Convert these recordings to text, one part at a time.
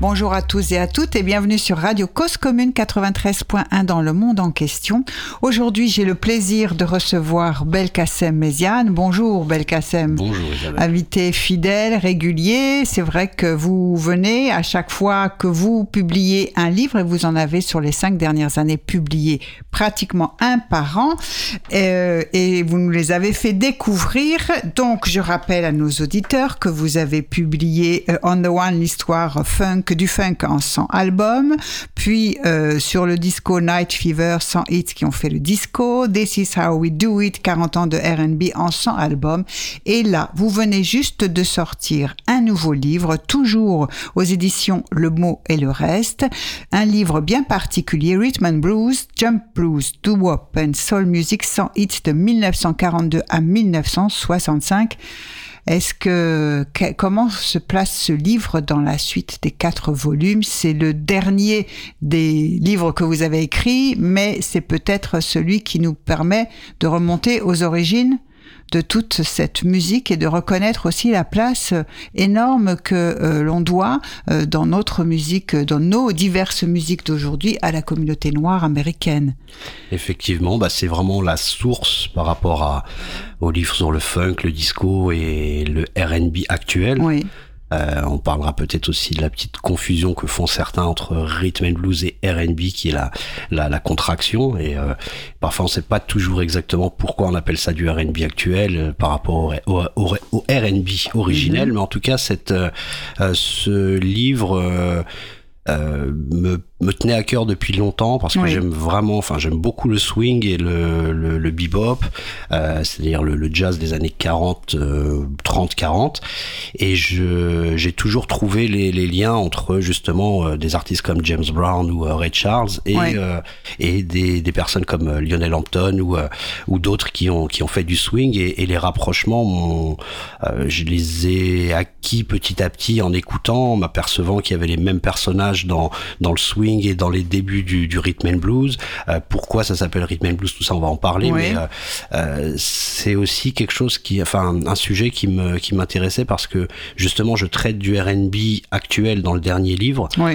Bonjour à tous et à toutes et bienvenue sur Radio Cause Commune 93.1 dans le monde en question. Aujourd'hui, j'ai le plaisir de recevoir Belkacem Méziane. Bonjour Belkacem. Bonjour Isabelle. Invité fidèle, régulier. C'est vrai que vous venez à chaque fois que vous publiez un livre et vous en avez sur les cinq dernières années publié pratiquement un par an euh, et vous nous les avez fait découvrir. Donc, je rappelle à nos auditeurs que vous avez publié euh, On the One l'histoire funk du funk en 100 albums, puis euh, sur le disco Night Fever 100 hits qui ont fait le disco, This is how we do it 40 ans de R&B en 100 albums et là vous venez juste de sortir un nouveau livre toujours aux éditions Le mot et le reste, un livre bien particulier Rhythm and Blues, Jump Blues, Doo-wop and Soul Music 100 hits de 1942 à 1965. Est-ce que, comment se place ce livre dans la suite des quatre volumes? C'est le dernier des livres que vous avez écrits, mais c'est peut-être celui qui nous permet de remonter aux origines? De toute cette musique et de reconnaître aussi la place énorme que euh, l'on doit euh, dans notre musique, dans nos diverses musiques d'aujourd'hui à la communauté noire américaine. Effectivement, bah, c'est vraiment la source par rapport à, aux livres sur le funk, le disco et le R&B actuel. Oui. Euh, on parlera peut-être aussi de la petite confusion que font certains entre rhythm and blues et R&B, qui est la, la, la contraction. Et euh, parfois, on ne sait pas toujours exactement pourquoi on appelle ça du R&B actuel euh, par rapport au, au, au, au R&B originel. Mhm. Mais en tout cas, cette, euh, ce livre euh, me me tenait à cœur depuis longtemps parce que Oui. j'aime vraiment, enfin j'aime beaucoup le swing et le, le, le bebop, euh, c'est-à-dire le, le jazz des années 40, euh, 30, 40, et je j'ai toujours trouvé les, les liens entre justement euh, des artistes comme James Brown ou euh, Ray Charles et Ouais. euh, et des, des personnes comme euh, Lionel Hampton ou euh, ou d'autres qui ont qui ont fait du swing et, et les rapprochements, euh, je les ai acquis petit à petit en écoutant, en m'apercevant qu'il y avait les mêmes personnages dans dans le swing et dans les débuts du, du rhythm and blues. Euh, pourquoi ça s'appelle rhythm and blues Tout ça, on va en parler. Oui. Mais euh, euh, c'est aussi quelque chose qui, enfin, un sujet qui me qui m'intéressait parce que justement, je traite du R&B actuel dans le dernier livre. Oui.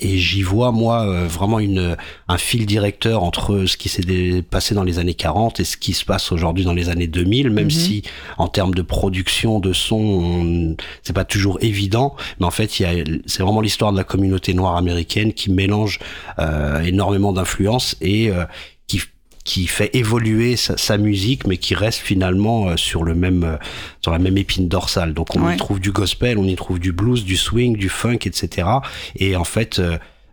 Et j'y vois moi vraiment une un fil directeur entre ce qui s'est passé dans les années 40 et ce qui se passe aujourd'hui dans les années 2000 même Mhm. si en termes de production de son on- c'est pas toujours évident mais en fait il y a c'est vraiment l'histoire de la communauté noire américaine qui mélange euh, énormément d'influences et euh, qui qui fait évoluer sa, sa musique, mais qui reste finalement euh, sur le même sur la même épine dorsale. Donc on Ouais. y trouve du gospel, on y trouve du blues, du swing, du funk, etc. Et en fait,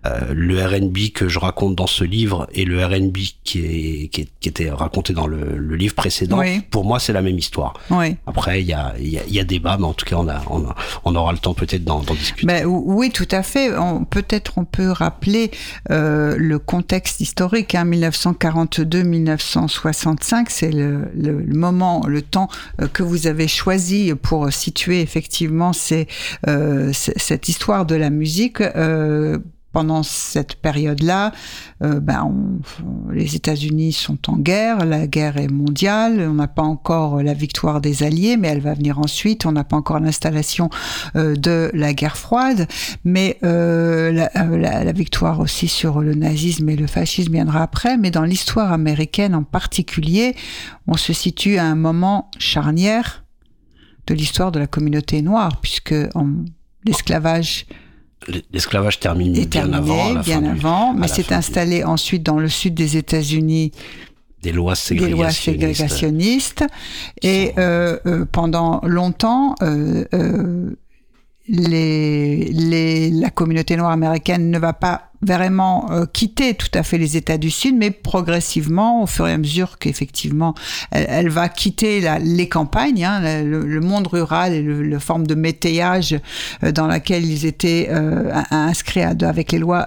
euh, euh, le R&B que je raconte dans ce livre et le R&B qui, est, qui, est- qui était raconté dans le, le livre précédent, Oui. pour moi c'est la même histoire. Oui. Après il y a, il y, a, y a débat, mais en tout cas on, a, on, a- on aura le temps peut-être d'en discuter. Ben, ou- oui, tout à fait. Peut-être on peut rappeler euh, le contexte historique. Hein, 1942-1965, c'est le, le- le moment, le temps euh, que vous avez choisi pour situer effectivement ces, euh, cette histoire de la musique. Pendant cette période-là, euh, ben, les États-Unis sont en guerre, la guerre est mondiale, on n'a pas encore la victoire des Alliés, mais elle va venir ensuite, on n'a pas encore l'installation euh, de la guerre froide, mais euh, la, victoire aussi sur le nazisme et le fascisme viendra après, mais dans l'histoire américaine en particulier, on se situe à un moment charnière de l'histoire de la communauté noire, puisque l'esclavage L'esclavage termine est bien terminé, avant, bien du- avant, mais s'est du- installé ensuite dans le sud des États-Unis des lois des lois ségrégationnistes. ségrégationnistes. Et euh, euh, pendant longtemps, euh, euh, les, les, la communauté noire américaine ne va pas vraiment euh, quitter tout à fait les États du Sud, mais progressivement, au fur et à mesure qu'effectivement, elle, va quitter les campagnes, hein, le, monde rural et le, forme de métayage euh, dans laquelle ils étaient euh, inscrits avec les lois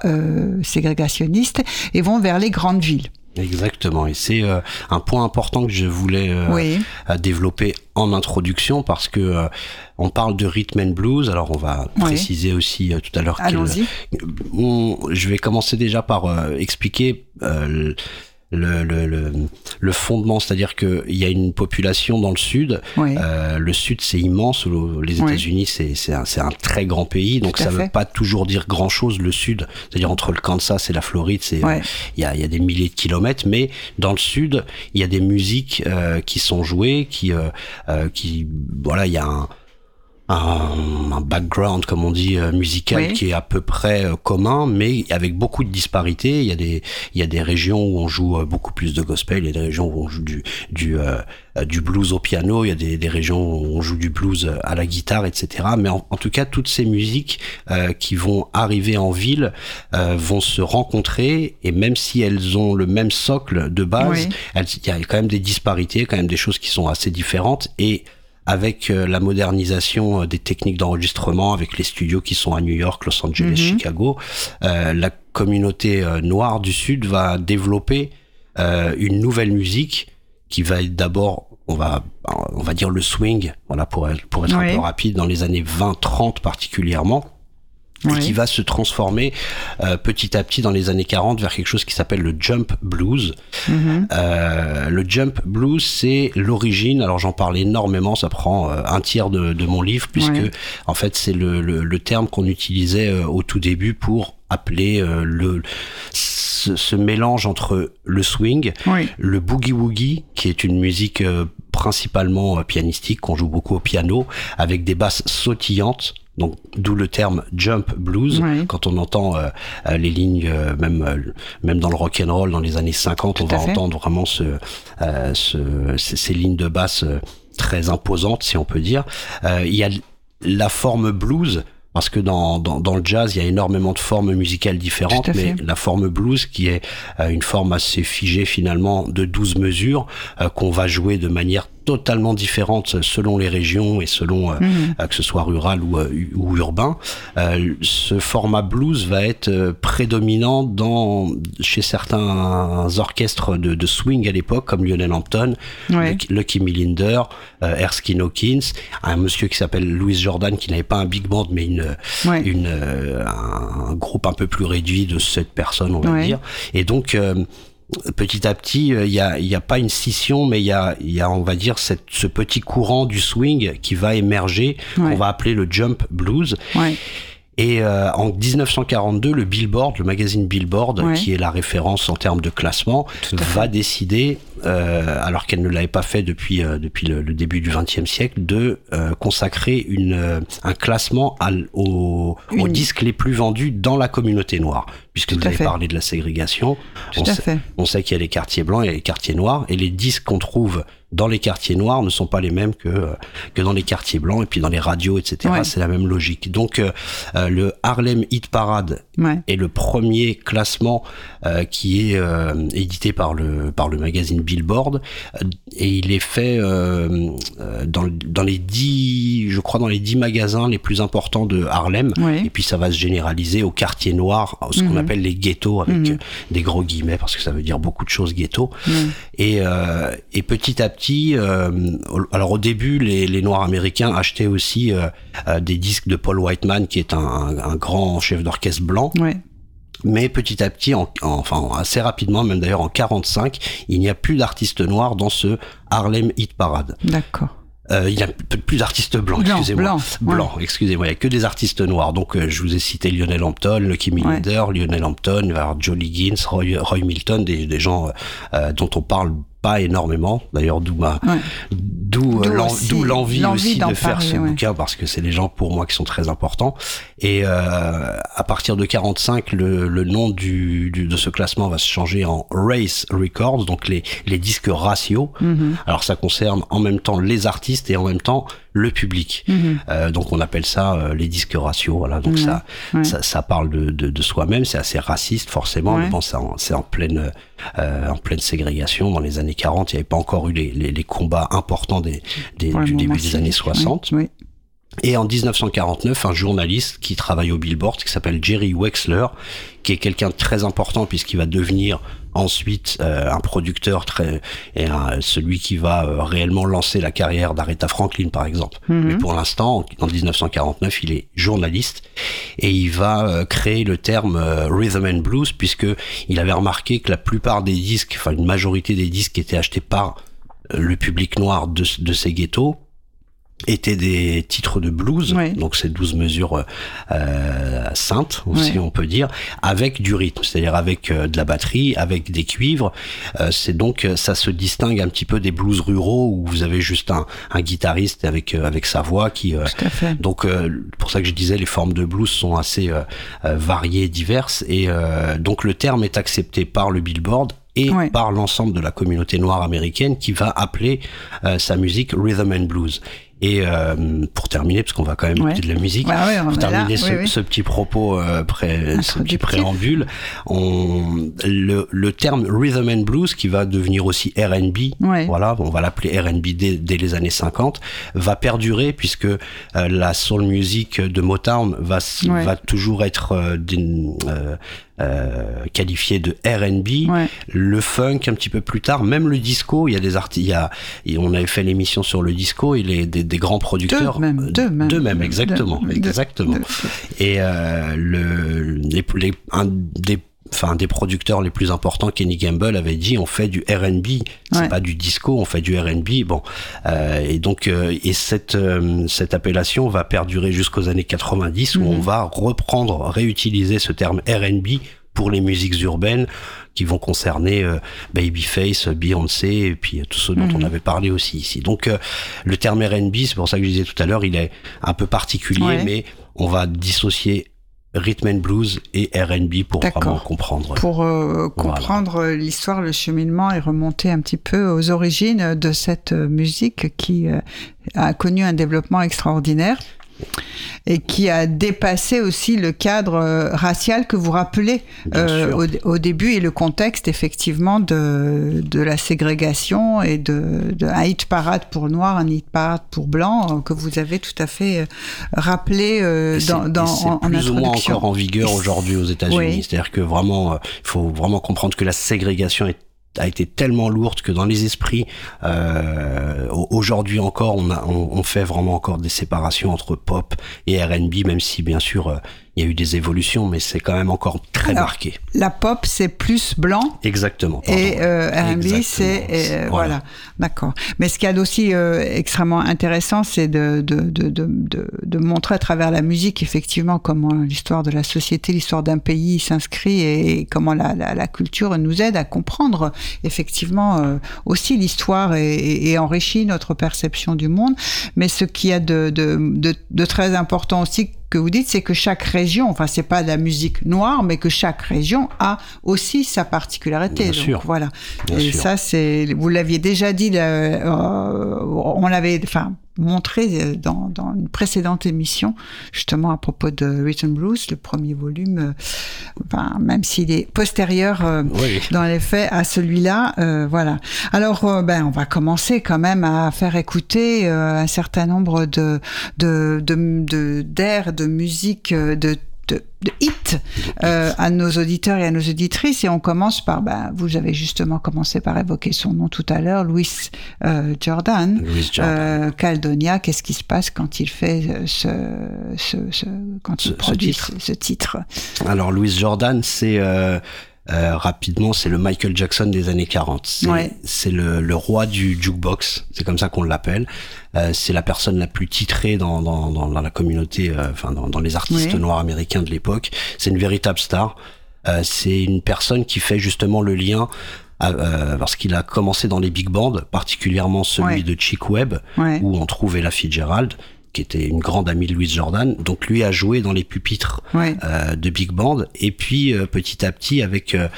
ségrégationnistes, et vont vers les grandes villes. Exactement, et c'est euh, un point important que je voulais euh, Oui. euh, développer en introduction parce que euh, on parle de rhythm and blues. Alors on va Oui. préciser aussi euh, tout à l'heure. Allons-y. on- je vais commencer déjà par euh, expliquer euh, le, le, le, le fondement, c'est-à-dire qu'il y a une population dans le sud. Oui. Euh, le sud, c'est immense. Le- Les Oui. États-Unis, c'est c'est un, c'est un très grand pays, donc ça ne veut pas toujours dire grand-chose. Le sud, c'est-à-dire entre le Kansas et la Floride, il y, a, y a des milliers de kilomètres, mais dans le sud, il y a des musiques euh, qui sont jouées, qui, euh, euh, qui, voilà, il y a un, un, un background, comme on dit, euh, musical Oui. qui est à peu près euh, commun, mais avec beaucoup de disparités. Il y a des, il y a des régions où on joue euh, beaucoup plus de gospel, il y a des régions où on joue du, du, euh, du blues au piano, il y a des, des régions où on joue du blues à la guitare, etc. Mais en, en tout cas, toutes ces musiques euh, qui vont arriver en ville euh, vont se rencontrer et même si elles ont le même socle de base, Oui. elles- il y a quand même des disparités, quand même des choses qui sont assez différentes et avec euh, la modernisation euh, des techniques d'enregistrement, avec les studios qui sont à New York, Los Angeles, Mhm. Chicago, euh, la communauté euh, noire du Sud va développer euh, une nouvelle musique qui va être d'abord, on va, on va dire le swing, voilà pour être, pour être un peu rapide, dans les années 20-30 particulièrement et Oui. qui va se transformer euh, petit à petit dans les années 40 vers quelque chose qui s'appelle le jump blues. Mhm. Euh, le jump blues, c'est l'origine. Alors j'en parle énormément, ça prend euh, un tiers de, de mon livre puisque en fait c'est le, le, le terme qu'on utilisait euh, au tout début pour appeler euh, le ce, ce mélange entre le swing, Oui. le boogie woogie, qui est une musique euh, principalement pianistique, qu'on joue beaucoup au piano, avec des basses sautillantes. Donc, d'où le terme jump blues. Quand on entend euh, euh, les lignes, euh, même euh, même dans le rock and roll dans les années 50, on Tout va fait. entendre vraiment ce, ce ces, ces lignes de basse très imposantes, si on peut dire. Il y a la forme blues. Parce que dans, dans, dans le jazz, il y a énormément de formes musicales différentes, mais la forme blues, qui est une forme assez figée finalement de 12 mesures, qu'on va jouer de manière totalement différente selon les régions et selon euh, Mhm. euh, que ce soit rural ou, euh, ou urbain. Ce format blues va être prédominant dans chez certains orchestres de, de swing à l'époque, comme Lionel Hampton, Ouais. Lucky, Millinder, Erskine Hawkins, un monsieur qui s'appelle Louis Jordan qui n'avait pas un big band mais une Ouais. une un, un groupe un peu plus réduit de sept personnes on va Ouais. dire et donc petit à petit euh, il y a il y a pas une scission mais il y a il y a on va dire cette, ce petit courant du swing qui va émerger Ouais. qu'on va appeler le jump blues Ouais. Et euh, en 1942, le Billboard, le magazine Billboard, Ouais. qui est la référence en termes de classement, va décider, euh, alors qu'elle ne l'avait pas fait depuis depuis depuis le, le début du XXe siècle, de euh, consacrer une euh, un classement à l- aux, aux Une- disques les plus vendus dans la communauté noire, puisque Tout vous avez fait. parlé de la ségrégation. Tout on à sait- fait. on sait qu'il y a les quartiers blancs et les quartiers noirs, et les disques qu'on trouve dans les quartiers noirs ne sont pas les mêmes que euh, que dans les quartiers blancs, et puis dans les radios, etc. Ouais. C'est la même logique. Donc euh, euh, le Harlem Hit Parade Ouais. est le premier classement euh, qui est euh, édité par le par le magazine Billboard euh, et il est fait dans dans les dix je crois dans les dix magasins les plus importants de Harlem et puis ça va se généraliser au quartier noir ce qu'on Mhm. appelle les ghettos avec Mhm. des gros guillemets parce que ça veut dire beaucoup de choses ghetto Ouais. et, euh, et petit à petit, euh, alors au début, les, les Noirs américains achetaient aussi euh, euh, des disques de Paul Whiteman, qui est un, un- un grand chef d'orchestre blanc. Ouais. Mais petit à petit, en, en- enfin assez rapidement, même d'ailleurs en 45, il n'y a plus d'artistes noirs dans ce Harlem Hit Parade. D'accord. Euh, il n'y a plus d'artistes blancs, Blanc, excusez-moi. blanc, ouais. Excusez-moi. Il n'y a que des artistes noirs. Donc, euh, je vous ai cité Lionel Hampton, Lucky Millinder, Lionel Hampton, Joe Liggins, Roy, Roy Milton, des, des gens euh, dont on parle pas énormément. D'ailleurs, d'où ma. D'où euh, D'où l'envie aussi de faire parler, ce ouais. bouquin parce que c'est les gens pour moi qui sont très importants. Et euh, à partir de 45, le, le nom du, du- de ce classement va se changer en Race Records, donc les, les disques ratio. Mhm. Alors ça concerne en même temps les artistes et en même temps le public. Mhm. Euh, donc on appelle ça euh, les disques ratio. Voilà, donc ça, ouais. ça, ça parle de, de, de soi-même. C'est assez raciste forcément, Ouais. mais bon, c'est en, c'est en pleine, euh, en pleine ségrégation. Dans les années 40, il n'y avait pas encore eu les, les, les combats importants des, des, du début des années civique, 60. Oui. Et en 1949, un journaliste qui travaille au Billboard, qui s'appelle Jerry Wexler, qui est quelqu'un de très important puisqu'il va devenir ensuite euh, un producteur très et celui qui va euh, réellement lancer la carrière d'Aretha Franklin par exemple. Mhm. Mais pour l'instant, en 1949, il est journaliste et il va euh, créer le terme rhythm and blues puisque il avait remarqué que la plupart des disques, enfin une majorité des disques qui étaient achetés par le public noir de, de ces ghettos étaient des titres de blues, donc ces 12 mesures euh, saintes, si on peut dire, avec du rythme, c'est-à-dire avec euh, de la batterie, avec des cuivres. Euh, c'est donc ça se distingue un petit peu des blues ruraux où vous avez juste un, un guitariste avec euh, avec sa voix qui. donc pour ça que je disais les formes de blues sont assez variées, diverses. Et donc le terme est accepté par le Billboard et par l'ensemble de la communauté noire américaine qui va appeler sa musique rhythm and blues. Et euh, pour terminer, parce qu'on va quand même écouter de la musique, pour terminer ce, ce, petit propos, euh, pré, ce petit préambule, on, le, le, terme rhythm and blues, qui va devenir aussi R&B, voilà, on va l'appeler R&B dès, dès, les années 50, va perdurer puisque euh, la soul music de Motown va, va toujours être euh, qualifié de R&B, le funk un petit peu plus tard, même le disco. Il y a des artistes, on avait fait l'émission sur le disco, il est des, des grands producteurs, deux même, deux même, deux même exactement, exactement. Et euh, le, les, les, un des enfin des producteurs les plus importants, Kenny Gamble avait dit on fait du R&B, c'est pas du disco, on fait du R&B. Bon, euh, et donc euh, et cette euh, cette appellation va perdurer jusqu'aux années 90 où on mhm. va reprendre, réutiliser ce terme R&B pour les musiques urbaines qui vont concerner Babyface, Beyoncé et puis tout ce dont on mhm. avait parlé aussi ici. Donc le terme R&B, c'est pour ça que je disais tout à l'heure, il est un peu particulier, mais on va dissocier rhythm and blues et R&B pour vraiment comprendre. Pour euh, comprendre l'histoire, le cheminement et remonter un petit peu aux origines de cette musique qui euh, a connu un développement extraordinaire et qui a dépassé aussi le cadre euh, racial que vous rappelez euh, au, début et le contexte effectivement de, de la ségrégation et de, de, un hit parade pour noir, un hit parade pour blanc euh, que vous avez tout à fait rappelé dans, dans en, plus ou moins encore en vigueur aujourd'hui aux États-Unis. C'est-à-dire que vraiment, il faut vraiment comprendre que la ségrégation est a été tellement lourde que dans les esprits, euh, aujourd'hui encore, on, on, fait vraiment encore des séparations entre pop et R&B, même si bien sûr euh, il y a eu des évolutions, mais c'est quand même encore très marqué. La pop, c'est plus blanc. Exactement. Et euh, R&B, c'est euh, voilà, d'accord. Mais ce qu'il y a d'aussi euh, extrêmement intéressant, c'est de de, de, de, de, montrer à travers la musique, effectivement, comment l'histoire de la société, l'histoire d'un pays s'inscrit et, comment la, la, la, culture nous aide à comprendre, effectivement, euh, aussi l'histoire et, et, enrichit notre perception du monde. Mais ce qui a de, de, de très important aussi, que vous dites, c'est que chaque région, enfin c'est pas de la musique noire, mais que chaque région a aussi sa particularité. Bien sûr. Voilà. et ça, c'est, vous l'aviez déjà dit, euh, on l'avait, enfin montré euh, dans, dans, une précédente émission, justement à propos de Written Blues, le premier volume, euh, enfin, même s'il est postérieur euh, dans les faits à celui-là. Euh, voilà. Alors, ben, on va commencer quand même à faire écouter un certain nombre de de de d'air, de, de musique, de de, de hit euh, à nos auditeurs et à nos auditrices. Et on commence par, ben, vous avez justement commencé par évoquer son nom tout à l'heure, Louis euh, Jordan. Louis Jordan. Euh, Caldonia, qu'est-ce qui se passe quand il fait ce, ce, ce quand il produit ce titre. ce titre? Alors, Louis Jordan, c'est euh, rapidement, c'est le Michael Jackson des années 40. C'est ouais. le, le, roi du jukebox, c'est comme ça qu'on l'appelle. Euh, c'est la personne la plus titrée dans, dans, dans la communauté, euh, enfin dans, dans, les artistes ouais. noirs américains de l'époque. C'est une véritable star. Euh, c'est une personne qui fait justement le lien euh, parce qu'il a commencé dans les big bands, particulièrement celui ouais. de Chick Webb, ouais. où on trouve Ella Fitzgerald qui était une grande amie de Louise Jordan. Donc lui a joué dans les pupitres ouais. euh, de big band et puis euh, petit à petit avec euh,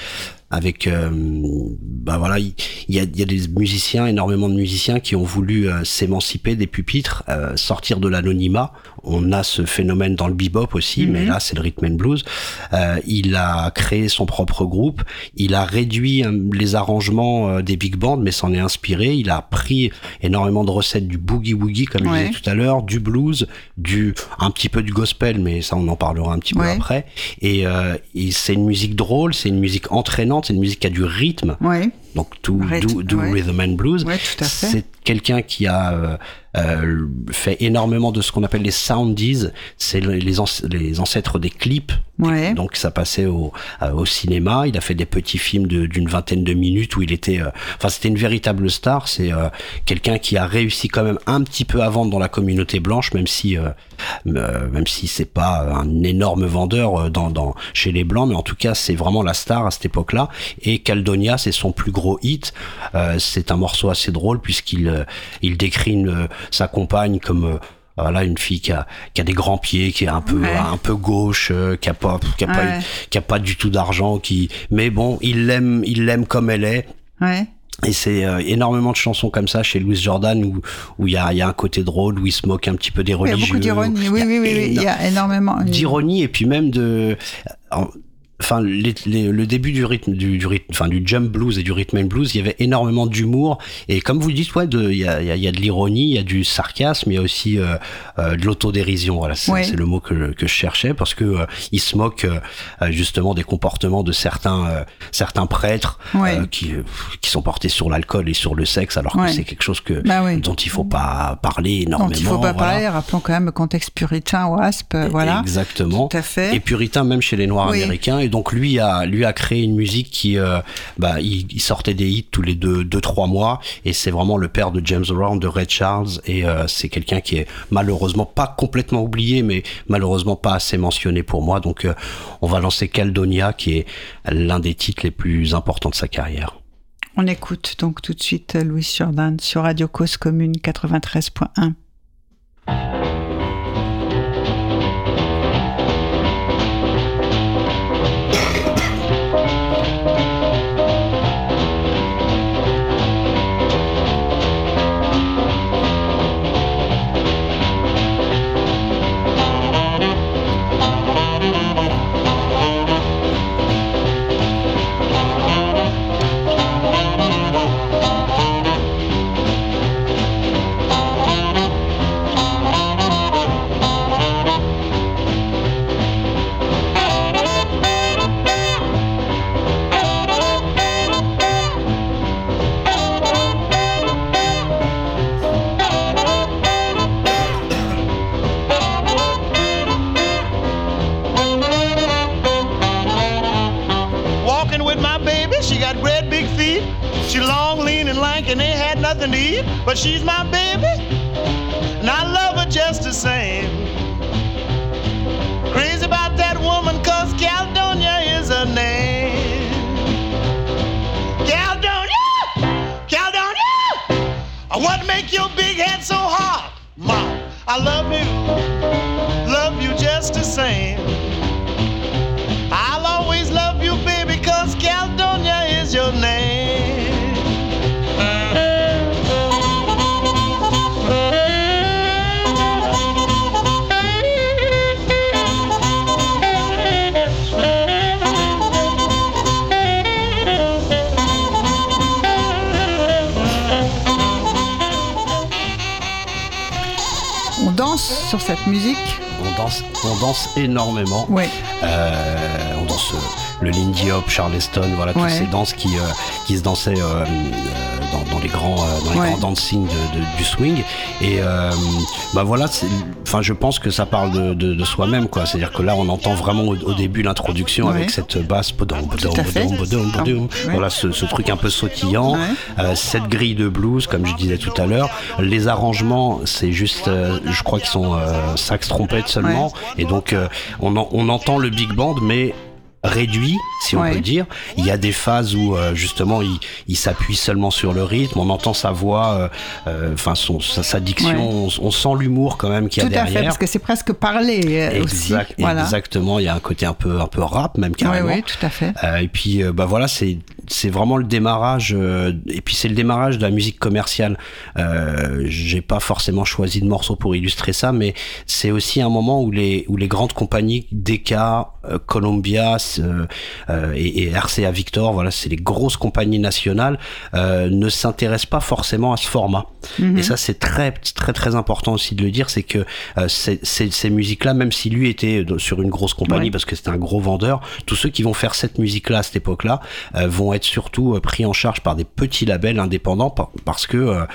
avec euh, bah voilà il y, a, y a des musiciens énormément de musiciens qui ont voulu euh, s'émanciper des pupitres euh, sortir de l'anonymat on a ce phénomène dans le bebop aussi, mais Mhm. là c'est le rhythm and blues. Euh, il a créé son propre groupe, il a réduit euh, les arrangements euh, des big bands, mais s'en est inspiré. Il a pris énormément de recettes du boogie woogie, comme je Ouais. disais tout à l'heure, du blues, du un petit peu du gospel, mais ça on en parlera un petit peu Ouais. après. Et, euh, et c'est une musique drôle, c'est une musique entraînante, c'est une musique qui a du rythme. Oui, Donc tout do, do ouais. rhythm and blues. Ouais, tout à fait. C'est quelqu'un qui a euh, euh, fait énormément de ce qu'on appelle les soundies, c'est le- les, anc- les ancêtres des clips. Ouais. Donc ça passait au, euh, au cinéma. Il a fait des petits films d'une vingtaine de minutes où il était. euh, Enfin, c'était une véritable star. C'est euh, quelqu'un qui a réussi quand même un petit peu à vendre dans la communauté blanche, même si même si c'est pas un énorme vendeur dans, dans chez les blancs, mais en tout cas c'est vraiment la star à cette époque-là. Et Caldonia, c'est son plus gros hit. C'est un morceau assez drôle puisqu'il euh, il décrit une, euh, sa compagne comme euh, voilà une fille qui a, qui a des grands pieds, qui est un peu Ouais. un peu gauche, qui a pas qui a pas qui a pas du tout d'argent, qui mais bon il l'aime il l'aime comme elle est. ouais. Et c'est euh, énormément de chansons comme ça chez Louis Jordan où où il y a, y a un côté drôle, où il se moque un petit peu des Oui, il y a religieux. beaucoup d'ironie. Oui, oui, oui, il y a énormément. d'ironie et puis même de enfin les- les- le début du rythme du, du rythme enfin du jump blues et du rhythm and blues il y avait énormément d'humour et comme vous le dites ouais il y a, y a- y a de l'ironie il y a du sarcasme il y a aussi euh, euh, de l'autodérision voilà c'est Ouais. le mot que, que je cherchais parce que euh, il se moque euh, euh, justement des comportements de certains euh, certains prêtres Ouais. qui qui sont portés sur l'alcool et sur le sexe alors Ouais. que c'est quelque chose que Bah dont il faut pas parler énormément dont il faut pas voilà. parler. Rappelons quand même le contexte puritain, WASP, euh, voilà. Exactement. Tout à fait. Et puritain même chez les Noirs Oui. américains. Et donc lui a lui a créé une musique qui euh, bah il, sortait des hits tous les deux deux trois mois. Et c'est vraiment le père de James Brown, de Ray Charles. Et euh, c'est quelqu'un qui est malheureusement pas complètement oublié, mais malheureusement pas assez mentionné pour moi. Donc euh, on va lancer Caldonia, qui est l'un des titres les plus importants de sa carrière. On écoute donc tout de suite Louis Jordan sur Radio Cause Commune 93.1. she's my baby, and I love her just the same. Crazy about that woman, cause Caledonia is her name. Caledonia! Caledonia! What make your big head so hot? Mom, I love you, sur cette musique. On danse, on danse énormément. Oui. Euh, on danse euh, le Lindy Hop, Charleston, voilà toutes Ouais. ces danses qui euh, qui se dansaient les grands euh, dans les Ouais. grands dancing de- de- du swing. Et euh, bah voilà, enfin je pense que ça parle de, de, soi-même quoi. C'est-à-dire que là on entend vraiment au, au début l'introduction Ouais. avec cette basse, podom, podom, podom, podom, podom. Voilà ce, ce truc un peu sautillant, Ouais. euh, cette grille de blues comme je disais tout à l'heure. Les arrangements c'est juste, je crois qu'ils sont sax trompette seulement. Et donc on, en- on entend le big band mais réduit, si on peut dire. Il y a des phases où euh, justement il, il s'appuie seulement sur le rythme, on entend sa voix, euh, euh, enfin son sa, sa diction, Ouais. on, on sent l'humour quand même qu'il y a Tout à fait, derrière. parce que c'est presque parlé euh, aussi. Exact, Voilà. Exactement, il y a un côté un peu un peu rap même Oui, carrément. oui, tout à fait. Euh, et puis euh, bah voilà, c'est c'est vraiment le démarrage, euh, et puis c'est le démarrage de la musique commerciale. Euh, J'ai pas forcément choisi de morceaux pour illustrer ça, mais c'est aussi un moment où les où les grandes compagnies euh, Columbia euh, euh, et, et, RCA Victor, voilà, c'est les grosses compagnies nationales, ne s'intéressent pas forcément à ce format. Mhm. Et ça, c'est très très très important aussi de le dire, c'est que ces, ces musiques-là, même si lui était sur une grosse compagnie parce que c'était un gros vendeur, tous ceux qui vont faire cette musique-là à cette époque-là vont être surtout pris en charge par des petits labels indépendants parce que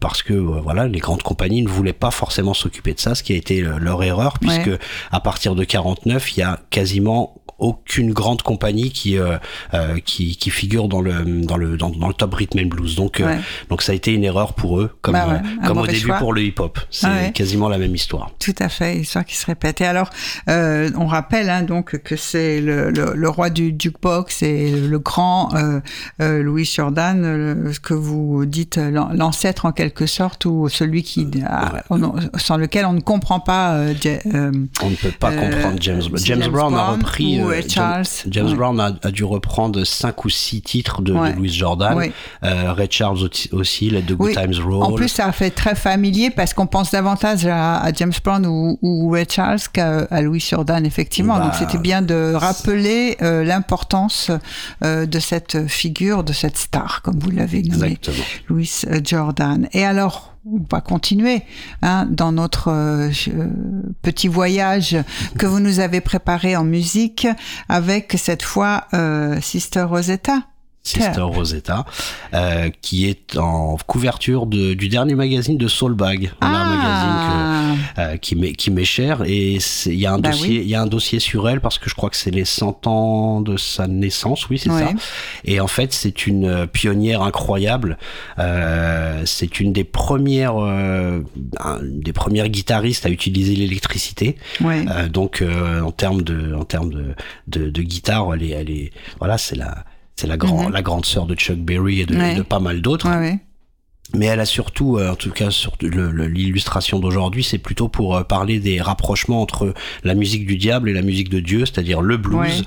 parce que voilà, les grandes compagnies ne voulaient pas forcément s'occuper de ça, ce qui a été leur erreur puisque à partir de 49, il y a quasiment aucune grande compagnie qui euh, euh, qui, qui, figure dans le dans le dans, dans le top rhythm and blues. Donc euh, donc ça a été une erreur pour eux, comme bah comme au début pour le hip hop. C'est ah quasiment la même histoire. Tout à fait, histoire qui se répète. Et alors on rappelle hein, donc que c'est le, le, roi du jukebox et le grand Louis Jordan, ce que vous dites l'ancêtre en quelque sorte ou celui qui sans lequel on ne comprend pas. on ne peut pas comprendre James, James, James Brown, a repris Charles. James, Brown a, dû reprendre 5 ou 6 titres de, Louis Jordan. Euh, Ray Charles aussi, Let the Good Times Roll. En plus, ça fait très familier parce qu'on pense davantage à, James Brown ou, Ray Charles qu'à Louis Jordan, effectivement. Donc bah, c'était bien de rappeler euh, l'importance euh, de cette figure, de cette star, comme vous l'avez nommé, Louis Jordan. Et alors, on va continuer hein, dans notre euh, petit voyage que vous nous avez préparé en musique avec cette fois euh, Sister Rosetta. Sister Rosetta, euh, qui est en couverture de, du dernier magazine de Soulbag. On a un ah. magazine euh, qui m'est qui m'est cher et il y a un bah dossier il y a un dossier sur elle parce que je crois que c'est les 100 ans de sa naissance, oui c'est ça. Et en fait c'est une euh, pionnière incroyable. Euh, c'est une des premières des premières guitaristes à utiliser l'électricité. donc en termes de en termes de, de, de guitare, elle est elle est voilà c'est la c'est la, grand, mhm. la grande sœur de Chuck Berry et de, pas mal d'autres. Mais elle a surtout, euh, en tout cas sur l'illustration d'aujourd'hui, c'est plutôt pour euh, parler des rapprochements entre la musique du diable et la musique de Dieu, c'est-à-dire le blues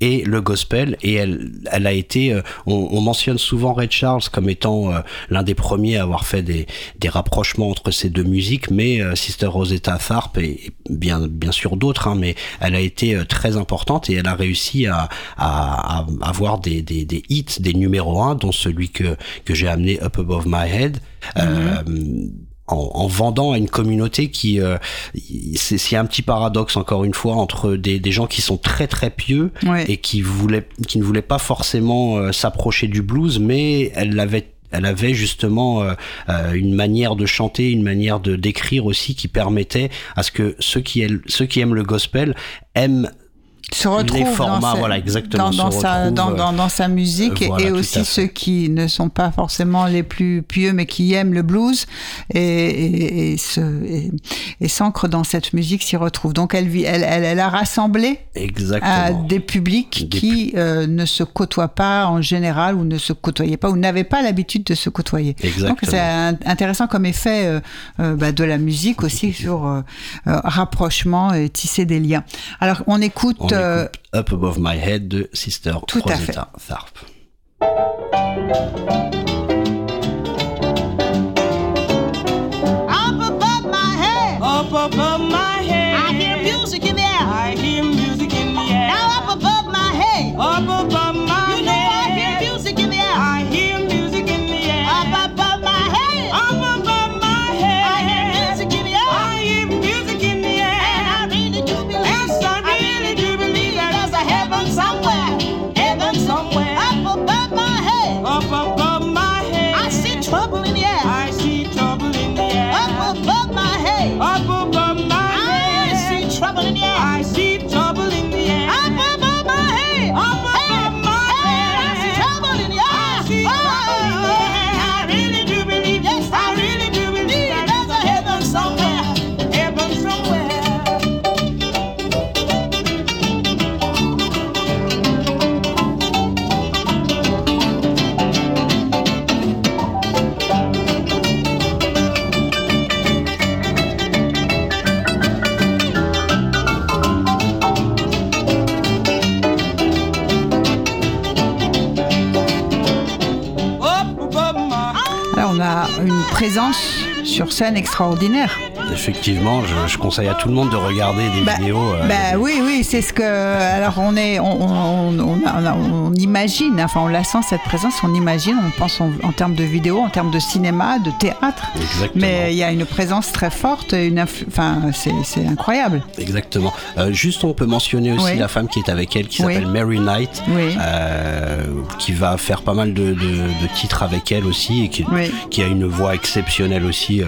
et le gospel. Et elle, elle a été, euh, on, mentionne souvent Ray Charles comme étant euh, l'un des premiers à avoir fait des, des rapprochements entre ces deux musiques, mais euh, Sister Rosetta Tharpe et, bien, bien sûr d'autres, hein, mais elle a été très importante et elle a réussi à, à, à avoir des, des, des, hits, des numéros 1, dont celui que, que j'ai amené Up Above My Head. Mm-hmm en, vendant à une communauté qui euh, c'est un petit paradoxe encore une fois entre des, des gens qui sont très très pieux et qui voulaient qui ne voulaient pas forcément euh, s'approcher du blues mais elle avait elle avait justement euh, euh, une manière de chanter, une manière de d'écrire aussi qui permettait à ce que ceux qui aiment, ceux qui aiment le gospel aiment se retrouve formats, dans, voilà, exactement, dans, sa, dans, dans, sa musique et aussi ceux qui ne sont pas forcément les plus pieux mais qui aiment le blues et, et, et, se, et, s'ancrent dans cette musique s'y retrouvent. Donc elle, elle, elle, elle a rassemblé exactement. des publics qui euh, ne se côtoient pas en général ou ne se côtoyaient pas ou n'avaient pas l'habitude de se côtoyer. Exactement. Donc c'est intéressant comme effet euh, euh, bah, de la musique aussi sur rapprochement et tisser des liens. Alors on écoute... Euh, Up Above My Head de Sister Tout Rosetta Tharpe. Une présence sur scène extraordinaire. Effectivement, je, je conseille à tout le monde de regarder des Bah, vidéos. euh, bah oui, oui, c'est ce que. Alors on est, on, on, on, a- on imagine, enfin on la sent cette présence, on imagine, on pense en, en termes de vidéo, en termes de cinéma, de théâtre. Exactement. Mais il y a une présence très forte, une enfin c'est c'est incroyable. Exactement. Euh, juste, on peut mentionner aussi Oui. la femme qui est avec elle, qui Oui. s'appelle Mary Knight, Oui. euh, qui va faire pas mal de, de- de titres avec elle aussi, et qui, qui a une voix exceptionnelle aussi.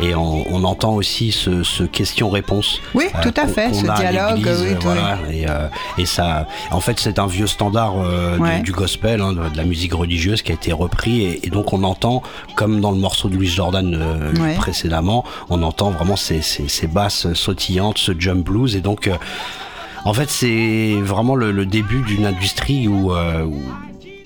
et on, on entend aussi ce, ce question-réponse. Oui, tout à fait, ce dialogue, oui, euh, et, euh, et ça, en fait, c'est un vieux standard euh, du- gospel, hein, de, de la musique religieuse qui a été repris, et, et donc on entend, comme dans le morceau de Louis Jordan euh, Ouais. précédemment, on entend vraiment ces, ces, ces basses sautillantes, ce jump blues, et donc. euh, en fait, c'est vraiment le, le début d'une industrie où, euh, où,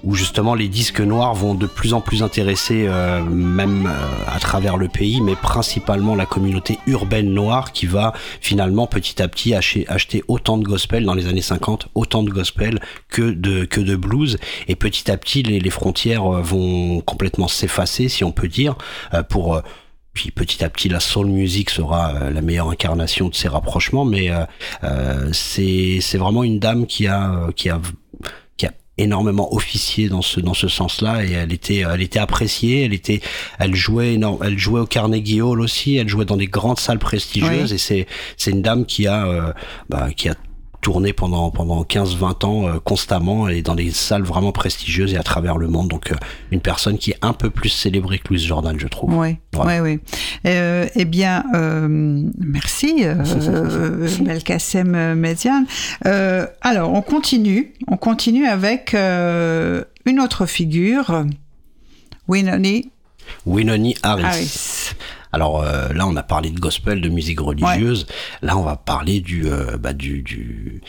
où justement les disques noirs vont de plus en plus intéresser, euh, même euh, à travers le pays, mais principalement la communauté urbaine noire qui va finalement petit à petit acheter, autant de gospel dans les années 50, autant de gospel que de, que de blues. Et petit à petit, les, les frontières euh, vont complètement s'effacer, si on peut dire, euh, pour... euh, puis petit à petit, la soul music sera la meilleure incarnation de ces rapprochements, mais euh, c'est c'est vraiment une dame qui a qui a énormément officié dans ce dans ce sens-là et elle était elle était appréciée, elle était elle jouait énorme, elle jouait au Carnegie Hall aussi, elle jouait dans des grandes salles prestigieuses Oui. et c'est c'est une dame qui a euh, bah, qui a tourné pendant pendant 15-20 ans euh, constamment et dans des salles vraiment prestigieuses et à travers le monde donc euh, une personne qui est un peu plus célébrée que Louis Jordan je trouve. Oui, oui, oui. Eh bien, euh, merci, Belkacem Median. Alors, on continue. On continue avec une autre figure, Winoni Winoni Harris. Harris. Alors euh, là, on a parlé de gospel, de musique religieuse. Là, on va parler du, euh, bah, du, du,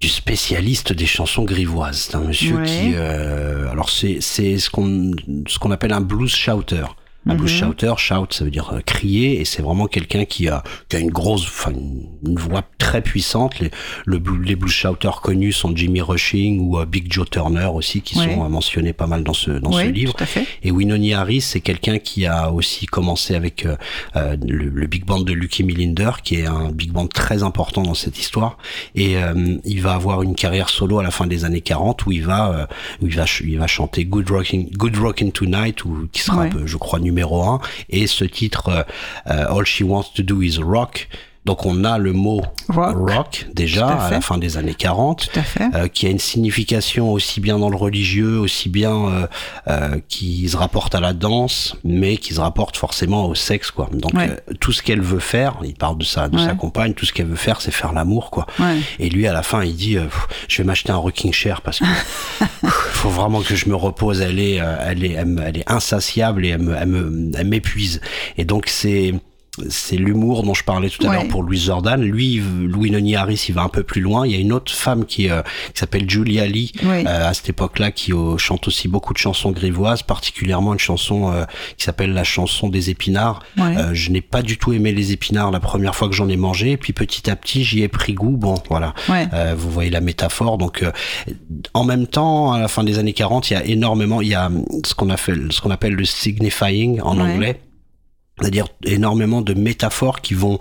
du spécialiste des chansons grivoises. C'est un monsieur Ouais. qui, euh, alors c'est c'est ce qu'on ce qu'on appelle un blues shouter. Un blues shouter, shout, ça veut dire euh, crier, et c'est vraiment quelqu'un qui a, qui a une grosse, enfin, une, une voix très puissante. Les, le, les blues shouters connus sont Jimmy Rushing ou euh, Big Joe Turner aussi, qui Ouais. sont euh, mentionnés pas mal dans ce, dans ce livre. tout à fait. Et Winoni Harris, c'est quelqu'un qui a aussi commencé avec euh, le, le big band de Lucky Millinder, qui est un big band très important dans cette histoire. Et euh, il va avoir une carrière solo à la fin des années 40 où il va, où il va, il va chanter Good Rocking, Good Rocking Tonight, ou qui sera, Ouais. euh, je crois, numéro un. Et ce titre, euh, euh, All She Wants to Do Is Rock. Donc on a le mot Rock. déjà à la fin des années 40 Tout à fait. euh, qui a une signification aussi bien dans le religieux, aussi bien euh, euh, qui se rapporte à la danse, mais qui se rapporte forcément au sexe, quoi. Donc Ouais. euh, tout ce qu'elle veut faire, il parle de sa de Ouais. sa compagne, tout ce qu'elle veut faire, c'est faire l'amour, quoi. Ouais. Et lui, à la fin, il dit, euh, je vais m'acheter un rocking chair parce que faut vraiment que je me repose. Elle est, euh, elle est, elle, est insatiable et elle me, elle me- elle m'épuise. Et donc c'est c'est l'humour dont je parlais tout à Ouais. l'heure pour Louis Jordan. Lui, Louis Noni Harris, il va un peu plus loin. Il y a une autre femme qui, euh, qui s'appelle Julia Lee, euh, à cette époque-là, qui euh, chante aussi beaucoup de chansons grivoises, particulièrement une chanson euh, qui s'appelle la chanson des épinards. Ouais. Euh, je n'ai pas du tout aimé les épinards la première fois que j'en ai mangé, et puis petit à petit, j'y ai pris goût. Bon, voilà. Euh, vous voyez la métaphore. Donc, euh, en même temps, à la fin des années 40, il y a énormément, il y a ce qu'on appelle, ce qu'on appelle le signifying en anglais, c'est-à-dire énormément de métaphores qui vont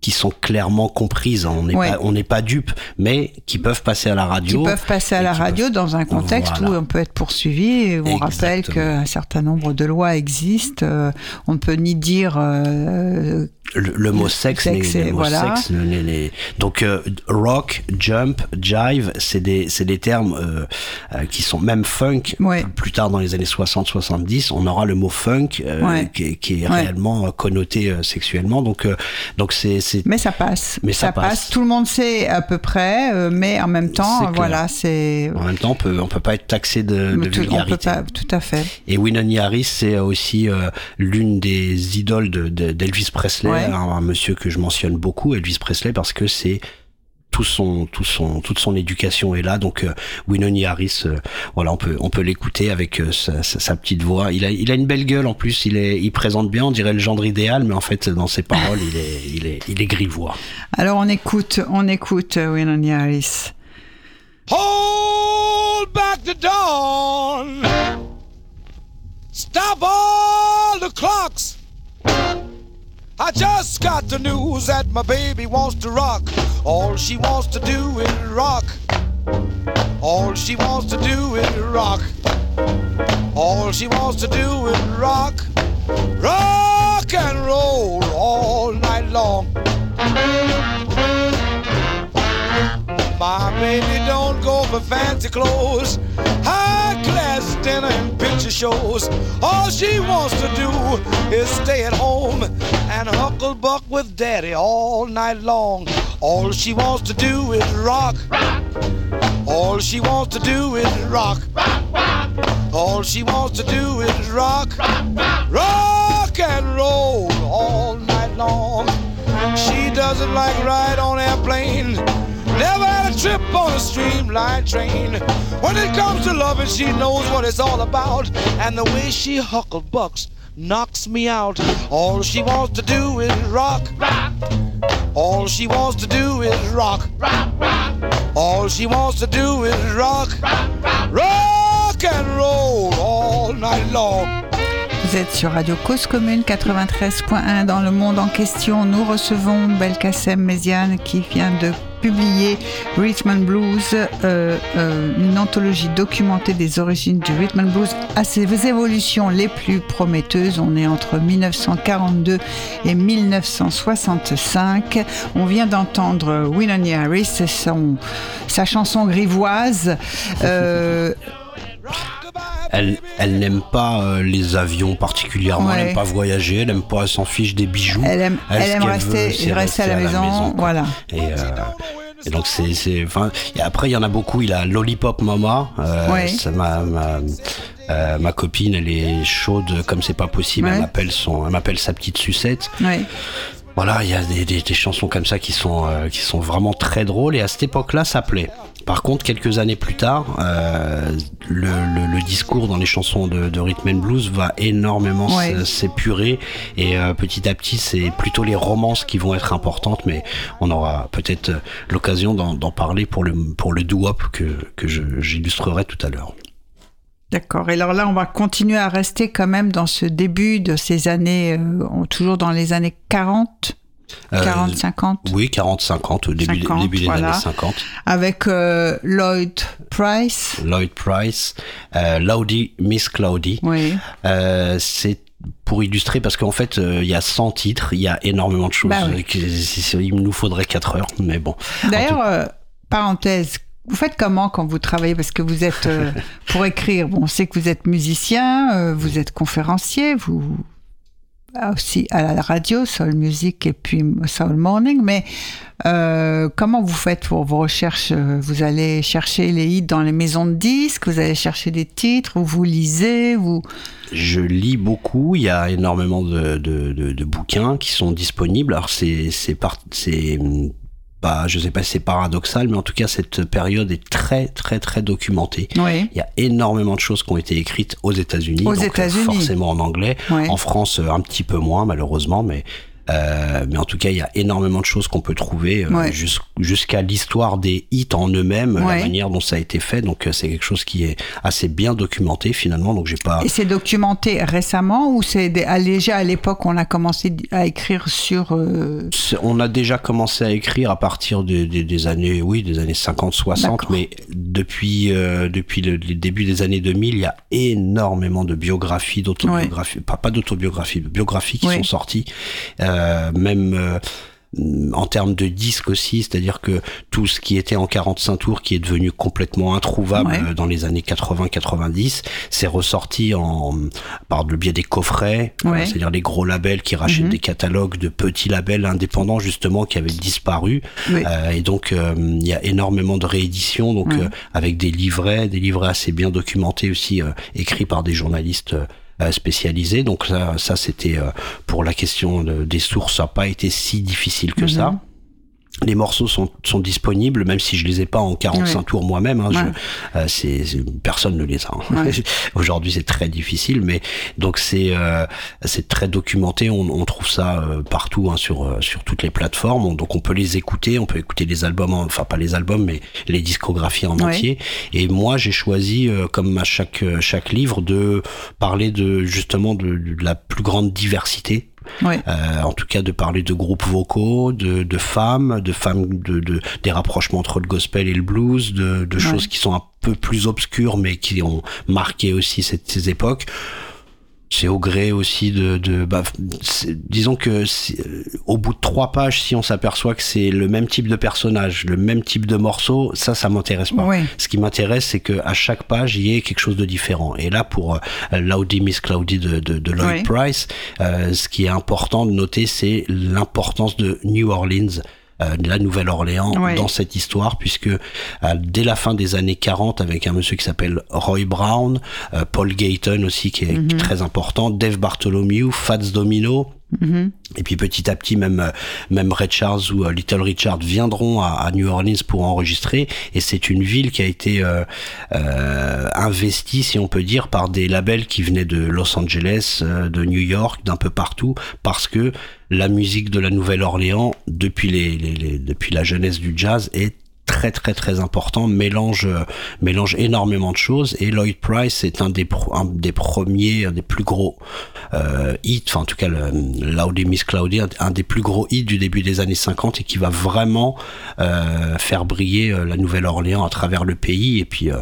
qui sont clairement comprises. On n'est Ouais. pas, on n'est pas dupe, mais qui peuvent passer à la Qui radio. peuvent passer à la qui radio dans un contexte Voilà. où on peut être poursuivi et où on rappelle qu'un certain nombre de lois existent. euh, on ne peut ni dire euh, le, le mot sexe, sexe, et le mot voilà. sexe n'est- n'est- donc euh, rock, jump, jive, c'est des c'est des termes euh, euh, qui sont même funk. Ouais. Plus tard dans les années 60-70, on aura le mot funk euh, Ouais. qui, est- qui est Ouais. réellement euh, connoté euh, sexuellement. Donc euh, donc c'est c'est Mais ça passe. Mais ça passe. Tout le monde sait à peu près, euh, mais en même temps, voilà, c'est. en même temps on peut on peut pas être taxé de, de tout, on peut vulgarité. pas, tout à fait. Et Winoni Harris, c'est aussi euh, l'une des idoles de- de- d'Elvis Presley, Ouais. un, un monsieur que je mentionne beaucoup, Elvis Presley, parce que c'est tout son, tout son, toute son éducation est là. Donc euh, Winoni Harris, euh, voilà, on peut, on peut l'écouter avec euh, sa, sa- sa petite voix. Il a, il a une belle gueule en plus. Il est, il présente bien, on dirait le gendre idéal, mais en fait dans ses paroles, il est, il est, il est grivois. Alors on écoute, on écoute euh, Winoni Harris. Hold back the dawn. Stop all the clocks. I just got the news that my baby wants to rock. All she wants to do is rock. All she wants to do is rock. All she wants to do is rock. Rock and roll all night long. My baby don't go for fancy clothes, high class dinner and picture shows. All she wants to do is stay at home and huckle buck with daddy all night long. All she wants to do is rock. All she wants to do is rock. All she wants to do is rock. Rock and roll all night long. She doesn't like ride on airplanes. Never trip on a streamlined train. When it comes to loving, she knows what it's all about. And the way she huckle bucks knocks me out. All she wants to do is rock. All she wants to do is rock. Rock, rock. All she wants to do is rock rock. Rock and roll all night long. Vous êtes sur Radio Cause Commune 93.1 dans le monde en question. Nous recevons Belkacem Méziane qui vient de publier Rhythm and Blues, euh, euh, une anthologie documentée des origines du Rhythm and Blues à ses évolutions les plus prometteuses. On est entre 1942 et 1965. On vient d'entendre Winona Harris, sa chanson grivoise. Euh, Elle, elle n'aime pas euh, les avions particulièrement, elle n'aime pas voyager, elle n'aime pas, elle s'en fiche des bijoux. elle aime, Elle, elle ce aime qu'elle rester, veut, rester à la maison. voilà. Et, euh, et donc c'est, c'est, enfin, et après il y en a beaucoup. Il a Lollipop Mama. Euh, Ouais. ça, ma, ma, euh, ma copine, elle est chaude comme c'est pas possible. Ouais. Elle m'appelle son, elle m'appelle sa petite sucette. Ouais. Voilà, il y a des, des, des chansons comme ça qui sont, euh, qui sont vraiment très drôles et à cette époque-là, ça plaît. Par contre, quelques années plus tard, euh, le, le, le discours dans les chansons de, de rhythm and blues va énormément Ouais. s'épurer et euh, petit à petit, c'est plutôt les romances qui vont être importantes, mais on aura peut-être euh, l'occasion d'en parler pour le, pour le doo-wop que, que j'illustrerai tout à l'heure. D'accord. Et alors là, on va continuer à rester quand même dans ce début de ces années, euh, toujours dans les années 40, Euh, 40, 50, Oui, 40-50, au début, 50, début des voilà. années 50. avec euh, Lloyd Price. Lloyd Price, euh, Cloudy, Miss Cloudy. Oui. Euh, c'est pour illustrer parce qu'en fait euh, il y a 100 titres, il y a énormément de choses. Bah oui. euh, que- il nous faudrait 4 heures, mais bon. D'ailleurs, euh, parenthèse, vous faites comment quand vous travaillez? Parce que vous êtes, euh, pour écrire, bon, on sait que vous êtes musicien, euh, vous êtes conférencier, vous aussi à la radio, Soul Music et puis Soul Morning, mais euh, comment vous faites pour vos recherches? Vous allez chercher les hits dans les maisons de disques, vous allez chercher des titres, ou vous lisez, vous... Je lis beaucoup, il y a énormément de, de, de, de bouquins qui sont disponibles. Alors c'est c'est par- c'est pas, je sais pas si c'est paradoxal, mais en tout cas cette période est très très très documentée. Oui. Il y a énormément de choses qui ont été écrites aux États-Unis, Aux donc, euh, États-Unis. forcément en anglais. Ouais. En France, euh, un petit peu moins malheureusement, mais euh, mais en tout cas, il y a énormément de choses qu'on peut trouver euh, Ouais. jusqu'à l'histoire des hits en eux-mêmes, Ouais. la manière dont ça a été fait. Donc euh, c'est quelque chose qui est assez bien documenté finalement. Donc j'ai pas. Et c'est documenté récemment ou c'est ah, déjà à l'époque on a commencé à écrire sur... euh, On a déjà commencé à écrire à partir de- de- des années, oui, des années 50-60, D'accord. mais depuis depuis le, le début des années 2000, il y a énormément de biographies, d'autobiographies, pas pas d'autobiographies, de biographies qui sont sorties, euh, même. euh, en termes de disques aussi, c'est-à-dire que tout ce qui était en 45 tours, qui est devenu complètement introuvable Ouais. euh, dans les années 80-90, c'est ressorti en par le biais des coffrets, euh, Ouais. c'est-à-dire les gros labels qui rachètent Mhm. des catalogues de petits labels indépendants justement qui avaient disparu. Oui. Euh, et donc euh, il y a énormément de rééditions, donc Mhm. euh, avec des livrets, des livrets assez bien documentés aussi, euh, écrits par des journalistes. Euh, spécialisés donc ça, ça c'était euh, pour la question de- des sources ça n'a pas été si difficile que Mhm. ça les morceaux sont, sont disponibles, même si je les ai pas en 45 Ouais. tours moi-même. Hein, je- Ouais. euh, personne ne les a. hein. Ouais. Aujourd'hui, c'est très difficile, mais donc c'est euh, c'est très documenté. On, on trouve ça euh, partout hein, sur euh, sur toutes les plateformes. On- donc on peut les écouter. On peut écouter les albums, en- enfin pas les albums, mais les discographies en entier. Et moi, j'ai choisi, euh, comme à chaque chaque livre, de parler de justement de, de la plus grande diversité Euh, en tout cas de parler de groupes vocaux, de, de femmes, de femmes, de, de- des rapprochements entre le gospel et le blues, de, de choses qui sont un peu plus obscures mais qui ont marqué aussi cette- ces époques. C'est au gré aussi de, de bah, disons que euh, au bout de trois pages, si on s'aperçoit que c'est le même type de personnage, le même type de morceau, ça, ça m'intéresse pas. Ce qui m'intéresse, c'est que à chaque page, il y ait quelque chose de différent. Et là, pour euh, Loudy Miss Cloudy de, de, de Lloyd. Price, euh, ce qui est important de noter, c'est l'importance de New Orleans. Euh, de la Nouvelle-Orléans Ouais. dans cette histoire puisque euh, dès la fin des années 40 avec un monsieur qui s'appelle Roy Brown, euh, Paul Gayton aussi qui est Mhm. très important, Dave Bartholomew, Fats Domino, Mhm. et puis petit à petit, même même Red ou euh, Little Richard viendront à, New Orleans pour enregistrer. Et c'est une ville qui a été euh, euh, investie, si on peut dire, par des labels qui venaient de Los Angeles, euh, de New York, d'un peu partout, parce que la musique de la Nouvelle-Orléans, depuis les- depuis la jeunesse du jazz, est très très très important mélange euh, mélange énormément de choses. Et Lloyd Price est un des pro- un des premiers un des plus gros euh, hits enfin en tout cas le, Loudy Miss Cloudy un, des plus gros hits du début des années 50 et qui va vraiment euh, faire briller euh, la Nouvelle-Orléans à travers le pays. Et puis euh,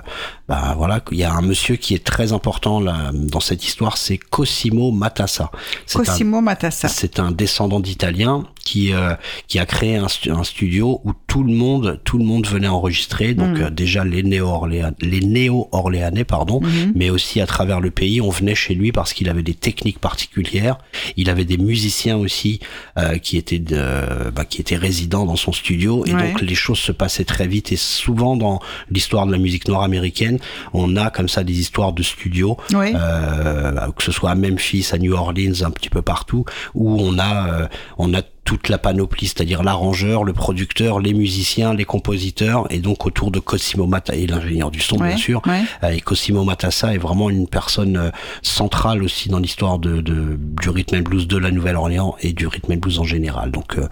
bah voilà il y a un monsieur qui est très important là, dans cette histoire c'est Cosimo Matassa. C'est un- Cosimo Matassa. c'est un descendant d'Italien qui euh, qui a créé un, stu- un studio où tout le monde tout le monde venait enregistrer donc Mm. euh, déjà les néo-orléanais les néo-orléanais pardon Mhm. mais aussi à travers le pays on venait chez lui parce qu'il avait des techniques particulières il avait des musiciens aussi euh, qui étaient de, bah, qui étaient résidents dans son studio et Ouais. donc les choses se passaient très vite et souvent dans l'histoire de la musique noire américaine on a comme ça des histoires de studios Oui. euh, que ce soit à Memphis, à New Orleans, un petit peu partout, où on a, euh, on a toute la panoplie, c'est-à-dire l'arrangeur, le producteur, les musiciens, les compositeurs, et donc autour de Cosimo Matassa et l'ingénieur du son, Ouais, bien sûr. ouais. Euh, Et Cosimo Matassa est vraiment une personne euh, centrale aussi dans l'histoire de, de- du rhythm and blues de la Nouvelle-Orléans et du rhythm and blues en général. Donc euh,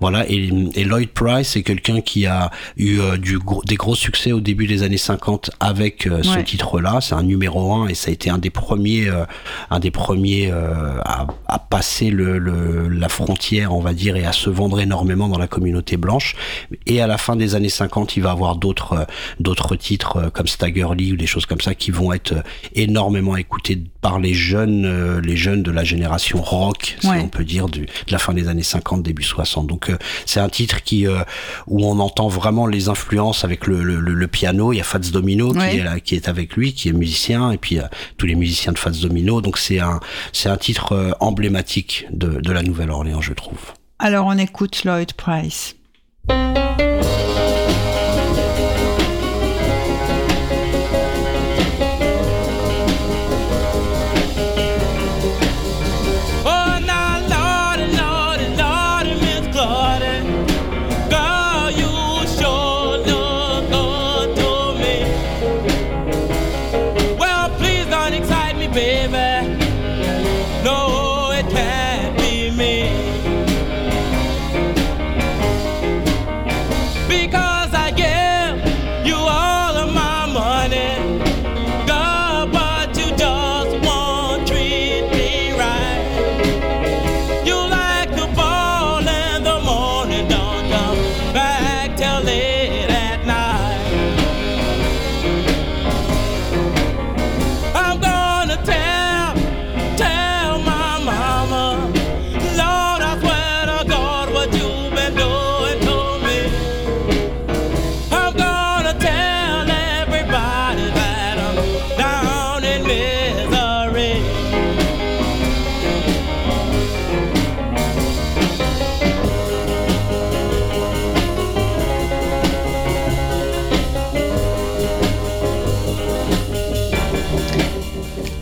voilà. Et, et Lloyd Price est quelqu'un qui a eu euh, du des gros succès au début des années 50 avec euh, ce Ouais. titre-là. C'est un numéro un et ça a été un des premiers, un des premiers euh, à, à passer le, le- la frontière, on va dire, et à se vendre énormément dans la communauté blanche. Et à la fin des années 50, il va avoir d'autres euh, d'autres titres euh, comme Stagger Lee ou des choses comme ça qui vont être euh, énormément écoutés par les jeunes, les jeunes de la génération rock, si Ouais. on peut dire, du, de la fin des années 50, début 60. Donc c'est un titre qui où on entend vraiment les influences avec le, le, le- piano. Il y a Fats Domino Ouais. qui est là, qui est avec lui, qui est musicien, et puis tous les musiciens de Fats Domino. Donc c'est un c'est un titre emblématique de, de la Nouvelle-Orléans, je trouve. Alors on écoute Lloyd Price. Because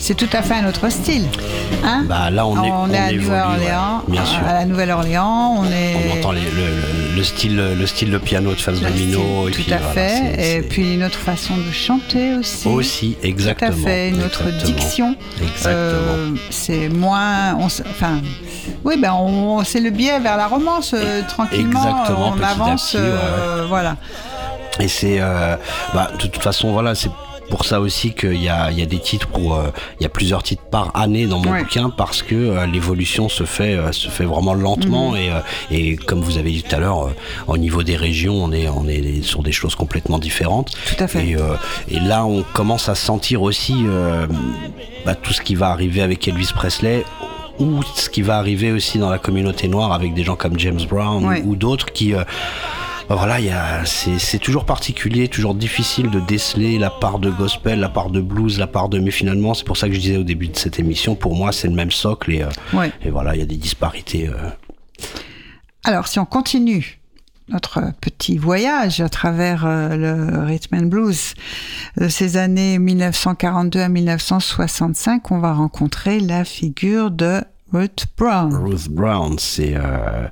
c'est tout à fait un autre style. Hein Bah, là, on, est, on est à Nouvelle-Orléans, ouais, à la Nouvelle-Orléans, on est. On entend les- le, le- le style, le style de piano de le Domino. et tout puis, à fait. Et puis une autre façon de chanter aussi. Aussi, exactement. Tout à fait, une autre diction. Exactement. Euh, c'est moins. on enfin, oui, ben on, c'est le biais vers la romance, euh, tranquillement. Exactement, on avance. petit, ouais, euh, Voilà. Et c'est, bah, de toute façon, voilà, c'est pour ça aussi qu'il y y a des titres où euh, il y a plusieurs titres par année dans mon Ouais. bouquin parce que euh, l'évolution se fait, euh, se fait vraiment lentement Mhm. et, et comme vous avez dit tout à l'heure, au niveau des régions, on est, on est sur des choses complètement différentes. Tout à fait. Et, et là, on commence à sentir aussi bah, tout ce qui va arriver avec Elvis Presley ou ce qui va arriver aussi dans la communauté noire avec des gens comme James Brown Ouais. ou d'autres qui voilà, y a- c'est c'est toujours particulier, toujours difficile de déceler la part de gospel, la part de blues, la part de. Mais finalement, c'est pour ça que je disais au début de cette émission, pour moi, c'est le même socle et, euh, Ouais. et voilà, il y a des disparités. euh. Alors, si on continue notre petit voyage à travers euh, le rhythm and blues de ces années 1942 à 1965, on va rencontrer la figure de Ruth Brown. Ruth Brown, c'est. euh,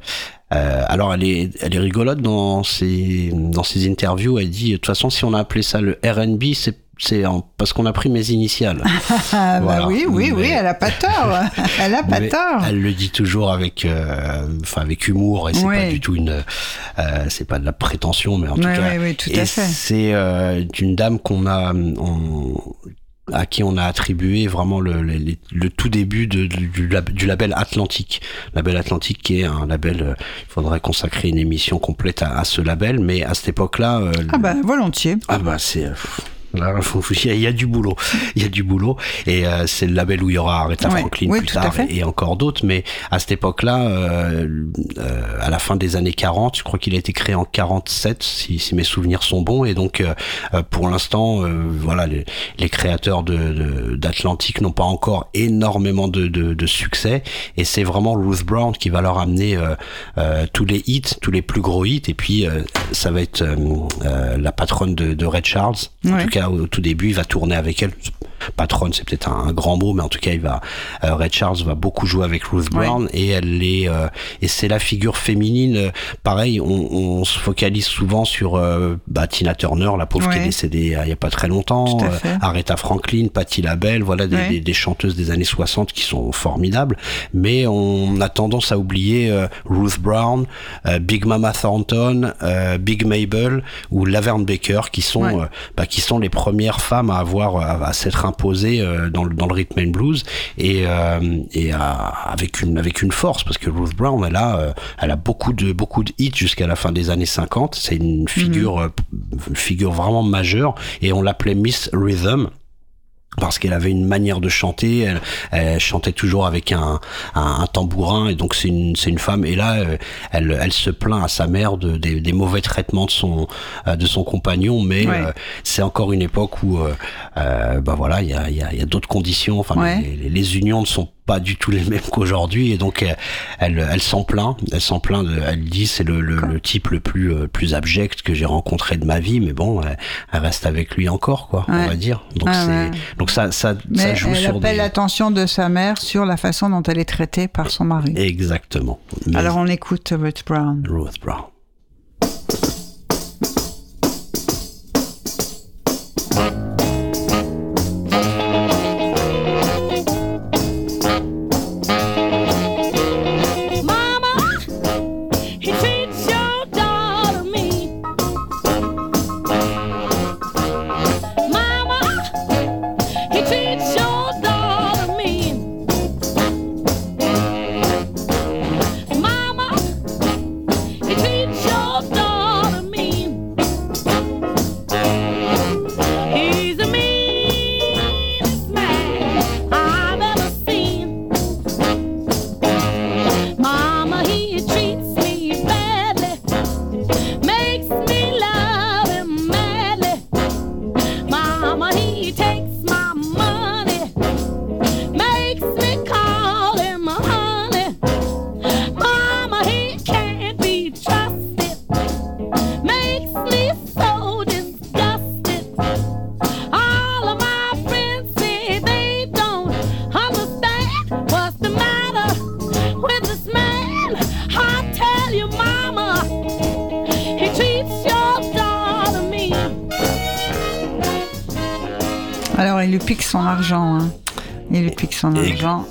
euh, alors, elle est, elle est rigolote dans ses, dans ses interviews. Elle dit de toute façon, si on a appelé ça le RB, c'est c'est parce qu'on a pris mes initiales. Ah, bah Voilà. oui, oui, oui, elle a pas tort. Elle a pas Mais tort. Elle le dit toujours avec, euh, enfin avec humour et c'est pas du tout une, euh, c'est pas de la prétention, mais en tout cas, ouais, tout à et fait. c'est euh, une dame qu'on a, on- à qui on a attribué vraiment le, le, le- le tout début de- du, du lab- du label Atlantique. Label Atlantique qui est un label, euh, il faudrait consacrer une émission complète à, à ce label, mais à cette époque-là, euh, Ah bah volontiers. ah bah c'est euh, là faut- faut- il y, a- il y a du boulot. Il y a du boulot. Et euh, c'est le label où il y aura Aretha Ouais, Franklin oui, plus tard et, et encore d'autres. Mais à cette époque là à la fin des années 40 je crois qu'il a été créé en 47 si, si mes souvenirs sont bons. Et donc euh, euh, pour l'instant euh, voilà les, les créateurs de de- d'Atlantique n'ont pas encore énormément de, de, de succès. Et c'est vraiment Ruth Brown qui va leur amener euh, euh, tous les hits tous les plus gros hits. Et puis euh, ça va être euh, euh, la patronne de, de Red Charles. En Ouais. tout cas au, tout début il va tourner avec elle patronne c'est peut-être un, un grand mot mais en tout cas il va euh, Red Charles va beaucoup jouer avec Ruth Ouais. Brown et elle est euh, et c'est la figure féminine pareil on, on se focalise souvent sur euh, bah, Tina Turner la pauvre qui est décédée il y a pas très longtemps. Aretha Franklin Patti LaBelle voilà des, Ouais. des, des chanteuses des années 60 qui sont formidables mais on a tendance à oublier Ruth Brown Big Mama Thornton Big Mabel ou Laverne Baker qui sont bah, qui sont les premières femmes à avoir à, à s'être imposées euh, dans le dans le rhythm and blues et euh, et avec une avec une force parce que Ruth Brown elle a euh, elle a beaucoup de beaucoup de hits jusqu'à la fin des années 50 c'est une figure une figure vraiment majeure et on l'appelait Miss Rhythm parce qu'elle avait une manière de chanter, elle, elle chantait toujours avec un, un, un tambourin et donc c'est une c'est une femme et là euh, elle elle se plaint à sa mère de, des, des mauvais traitements de son euh, de son compagnon mais Ouais. euh, c'est encore une époque où euh, euh, bah voilà il y a il y a, y a d'autres conditions enfin Ouais. les, les, les unions ne sont pas du tout les mêmes qu'aujourd'hui et donc elle elle, s'en plaint elle s'en plaint de, elle dit c'est le, le, le type le plus euh, plus abject que j'ai rencontré de ma vie mais bon elle, elle reste avec lui encore quoi on va dire donc Ah c'est ouais. donc ça ça, ça Mais joue elle sur appelle des l'attention de sa mère sur la façon dont elle est traitée par son mari. exactement Mais Alors on écoute Ruth Brown. Ruth Brown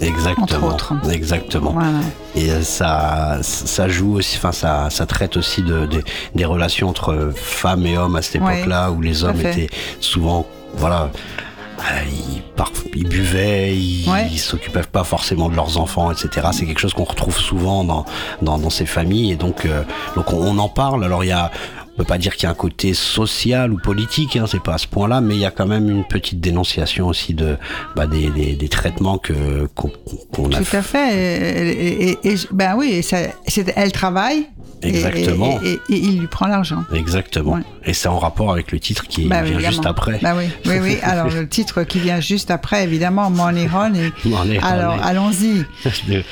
Exactement. Entre autres. Exactement. Voilà. Et euh, ça, ça joue aussi, enfin ça, ça traite aussi de, de- des relations entre femmes et hommes à cette Ouais, époque-là, où les hommes étaient souvent, voilà, euh, ils, par- ils buvaient, ils, Ouais. s'occupaient pas forcément de leurs enfants, etc. C'est quelque chose qu'on retrouve souvent dans, dans, dans ces familles, et donc, euh, donc on, on en parle. Alors il y a on peut pas dire qu'il y a un côté social ou politique, hein, c'est pas à ce point-là, mais il y a quand même une petite dénonciation aussi de bah, des, des, des traitements que qu'on a Tout à fait. Et, et- et- et- ben oui, ça- elle travaille. Exactement. Et, et- et il lui prend l'argent. Exactement. Ouais. Et c'est en rapport avec le titre qui Bah, vient évidemment. juste après. Bah oui, oui, oui. Alors le titre qui vient juste après, évidemment, Money Honey. Money Alors allons-y. de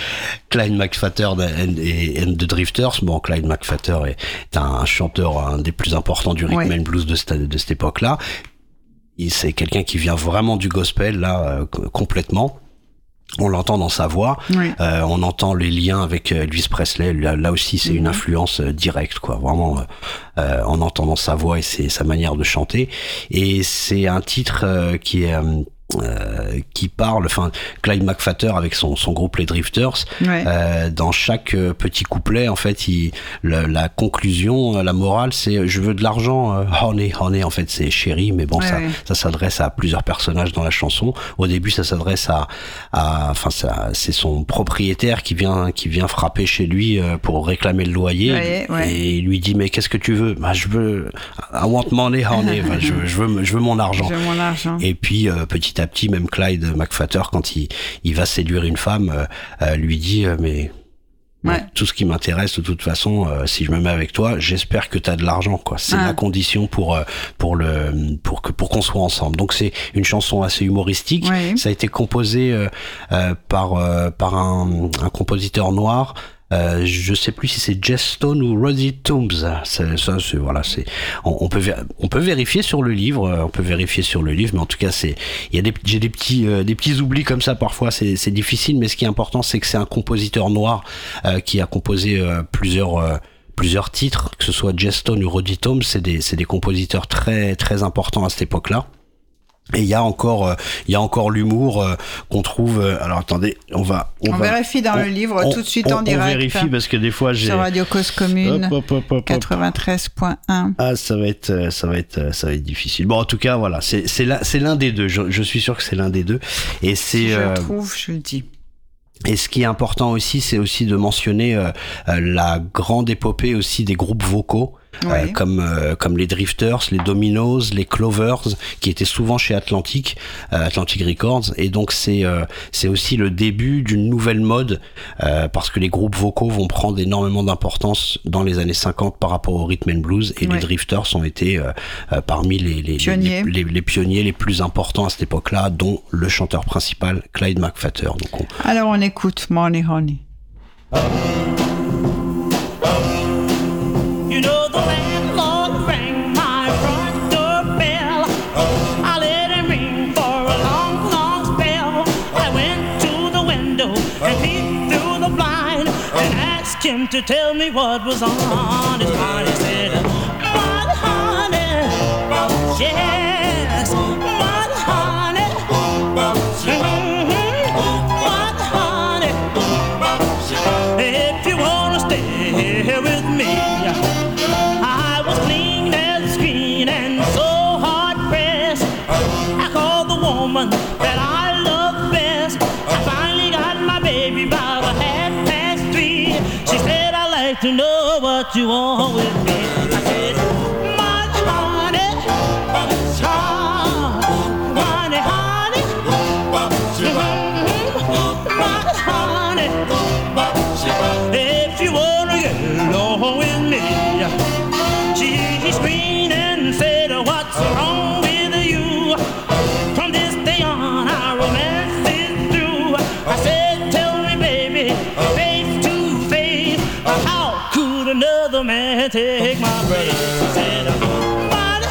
Clyde McFatter and, et the Drifters. Bon, Clyde McFatter est un chanteur, un des plus importants du rhythm Ouais. and blues de cette, de cette époque-là. C'est quelqu'un qui vient vraiment du gospel, là, euh, complètement. On l'entend dans sa voix. Oui. Euh, on entend les liens avec euh, Elvis Presley. Là, là aussi, c'est Mhm. une influence euh, directe, quoi. Vraiment, euh, euh, en entendant sa voix et sa manière de chanter. Et c'est un titre euh, qui est euh, qui parle. Enfin, Clyde McFatter avec son, son groupe les Drifters. Ouais. euh, dans chaque euh, petit couplet, en fait, il, le- la conclusion, euh, la morale, c'est je veux de l'argent, euh, honey, honey. En fait, c'est chéri, mais bon, Ouais, ça, ouais. ça s'adresse à plusieurs personnages dans la chanson. Au début, ça s'adresse à, à, enfin, ça, c'est son propriétaire qui vient, qui vient frapper chez lui euh, pour réclamer le loyer. Et il lui dit, mais qu'est-ce que tu veux? Bah, je veux, I want money, honey. Enfin, je, veux- je veux, je veux mon argent. J'ai mon argent. Et puis petit à petit, même Clyde McFatter, quand il, il va séduire une femme, euh, euh, lui dit euh, mais Ouais. bon, tout ce qui m'intéresse de toute façon, euh, si je me mets avec toi, j'espère que tu as de l'argent quoi. C'est Ah. la condition pour pour le pour que pour qu'on soit ensemble. Donc c'est une chanson assez humoristique. Ouais. Ça a été composé euh, par par un, un compositeur noir. Euh, je sais plus si c'est Jess Stone ou Rosie Toombs. Ça, ça, c'est voilà, c'est on, peut on peut vérifier sur le livre, euh, on peut vérifier sur le livre, mais en tout cas c'est il y a des j'ai des petits euh, des petits oublis comme ça parfois, c'est c'est difficile, mais ce qui est important c'est que c'est un compositeur noir euh, qui a composé euh, plusieurs euh, plusieurs titres, que ce soit Jess Stone ou Roddy Toombs, c'est des c'est des compositeurs très très importants à cette époque-là. Et il y a encore, euh, il y a encore l'humour euh, qu'on trouve. euh, alors attendez, on va, On va- vérifie dans le livre on- tout de suite on- en direct. On vérifie parce que des fois j'ai. Sur Radio Cause Commune, Hop, hop, hop, hop, hop. 93.1. Ah, ça va être, ça va être, ça va être difficile. Bon, en tout cas, voilà, c'est, c'est l'un, des deux. Je, je suis sûr que c'est l'un des deux. Et c'est, Si je euh, le trouve, je le dis. et ce qui est important aussi, c'est aussi de mentionner euh, la grande épopée aussi des groupes vocaux. Euh, comme euh, comme les Drifters, les Dominos, les Clovers, qui étaient souvent chez Atlantic, euh, Atlantic Records, et donc c'est c'est aussi le début d'une nouvelle mode parce que les groupes vocaux vont prendre énormément d'importance dans les années 50 par rapport au rhythm and blues, et Ouais. les Drifters ont été parmi les les, Pionniers. les, les- les pionniers les plus importants à cette époque-là, dont le chanteur principal Clyde McFatter. Donc on, Alors on écoute Money Honey. Him to tell me what was on his mind. He said, "What honey? Yes, what you want with me. Another man take my place? She said, Money,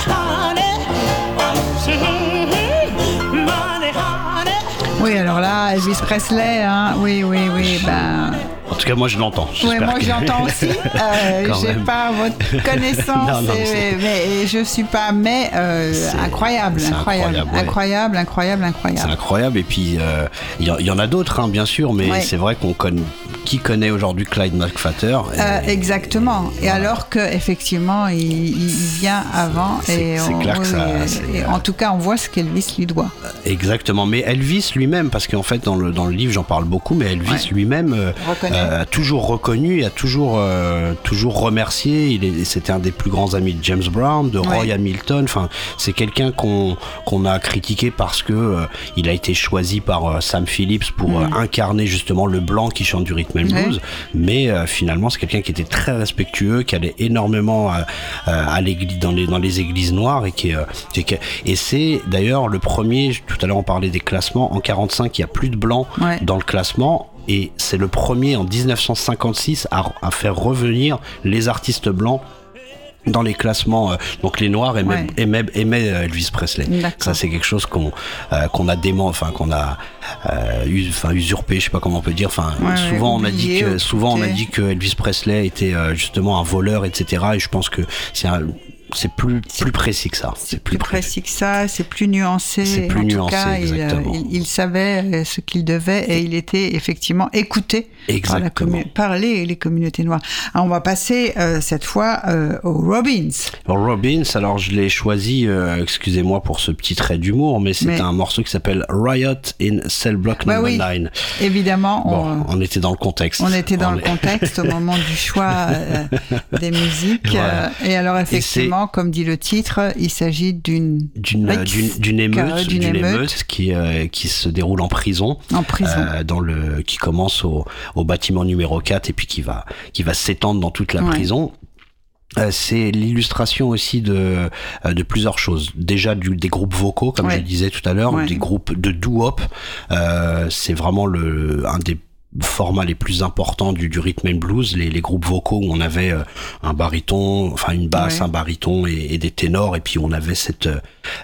honey, money, honey. Oui, alors là, Elvis Presley, hein, oui, oui, oui, ben, En tout cas, moi, je l'entends. Oui, moi que- j'entends aussi. Euh, J'ai pas votre connaissance, Non, non, et- mais je suis pas. Mais euh, incroyable, incroyable, incroyable, ouais. incroyable, incroyable, C'est incroyable. Et puis, euh, il y, en- il y en a d'autres, hein, bien sûr, mais Ouais. c'est vrai qu'on connaît. Qui connaît aujourd'hui Clyde McFatter Euh, exactement. Et voilà. alors que effectivement, il, il- vient avant. C'est- clair que ça- et en tout cas, on voit ce qu'Elvis lui doit. Exactement, mais Elvis lui-même, parce qu'en fait dans le, dans le livre j'en parle beaucoup, mais Elvis Ouais. lui-même euh, euh, a toujours reconnu, a toujours toujours remercié. C'était un des plus grands amis de James Brown, de Roy Ouais. Hamilton. Enfin, c'est quelqu'un qu'on qu'on a critiqué parce que il a été choisi par Sam Phillips pour euh, incarner justement le blanc qui chante du rhythm Mm. Ouais. Mais euh, finalement, c'est quelqu'un qui était très respectueux, qui allait énormément à, à- à l'église, dans les dans les églises noires et qui euh, et qui est- et c'est d'ailleurs le premier. Tout à l'heure, on parlait des classements. En 45, il y a plus de blancs Ouais. dans le classement. Et c'est le premier en 1956 à, à faire revenir les artistes blancs dans les classements. euh, donc les Noirs aimaient, Ouais. aimaient, aimaient, euh, Elvis Presley. Ça c'est quelque chose qu'on euh, qu'on a dément, enfin qu'on a euh, us- usurpé, je sais pas comment on peut dire. Enfin Ouais, souvent on a dit que souvent on a dit que Elvis Presley était euh, justement un voleur, etc. Et je pense que c'est un- c'est plus plus précis que ça. C'est plus précis que ça, c'est plus nuancé. C'est plus en nuancé, tout cas, il, euh, exactement. il, il savait euh, ce qu'il devait et il était effectivement écouté par, la Exactement. par les, les communautés noires. Alors, on va passer euh, cette fois euh, aux Robbins. Robbins, alors je l'ai choisi, euh, excusez-moi pour ce petit trait d'humour, mais c'est Mais- un morceau qui s'appelle Riot in Cell Block Bah oui, 9. Évidemment, Bon, on, on était dans le contexte. on était dans On le contexte au moment du choix des musiques. Voilà. et alors, effectivement, comme dit le titre, il s'agit d'une d'une d'une émeute, d'une émeute. émeute qui euh, qui se déroule en prison, en prison. euh, dans le qui commence au, au bâtiment numéro 4 et puis qui va qui va s'étendre dans toute la Ouais. prison. Euh, c'est l'illustration aussi de euh, de plusieurs choses. Déjà du, des groupes vocaux, comme Ouais. je le disais tout à l'heure, Ouais. des groupes de doo-wop. Euh, c'est vraiment le un des formats les plus importants du, du rhythm and blues, les, les groupes vocaux où on avait euh, un baryton, enfin une basse, Ouais. un baryton et, et des ténors, et puis on avait cette euh,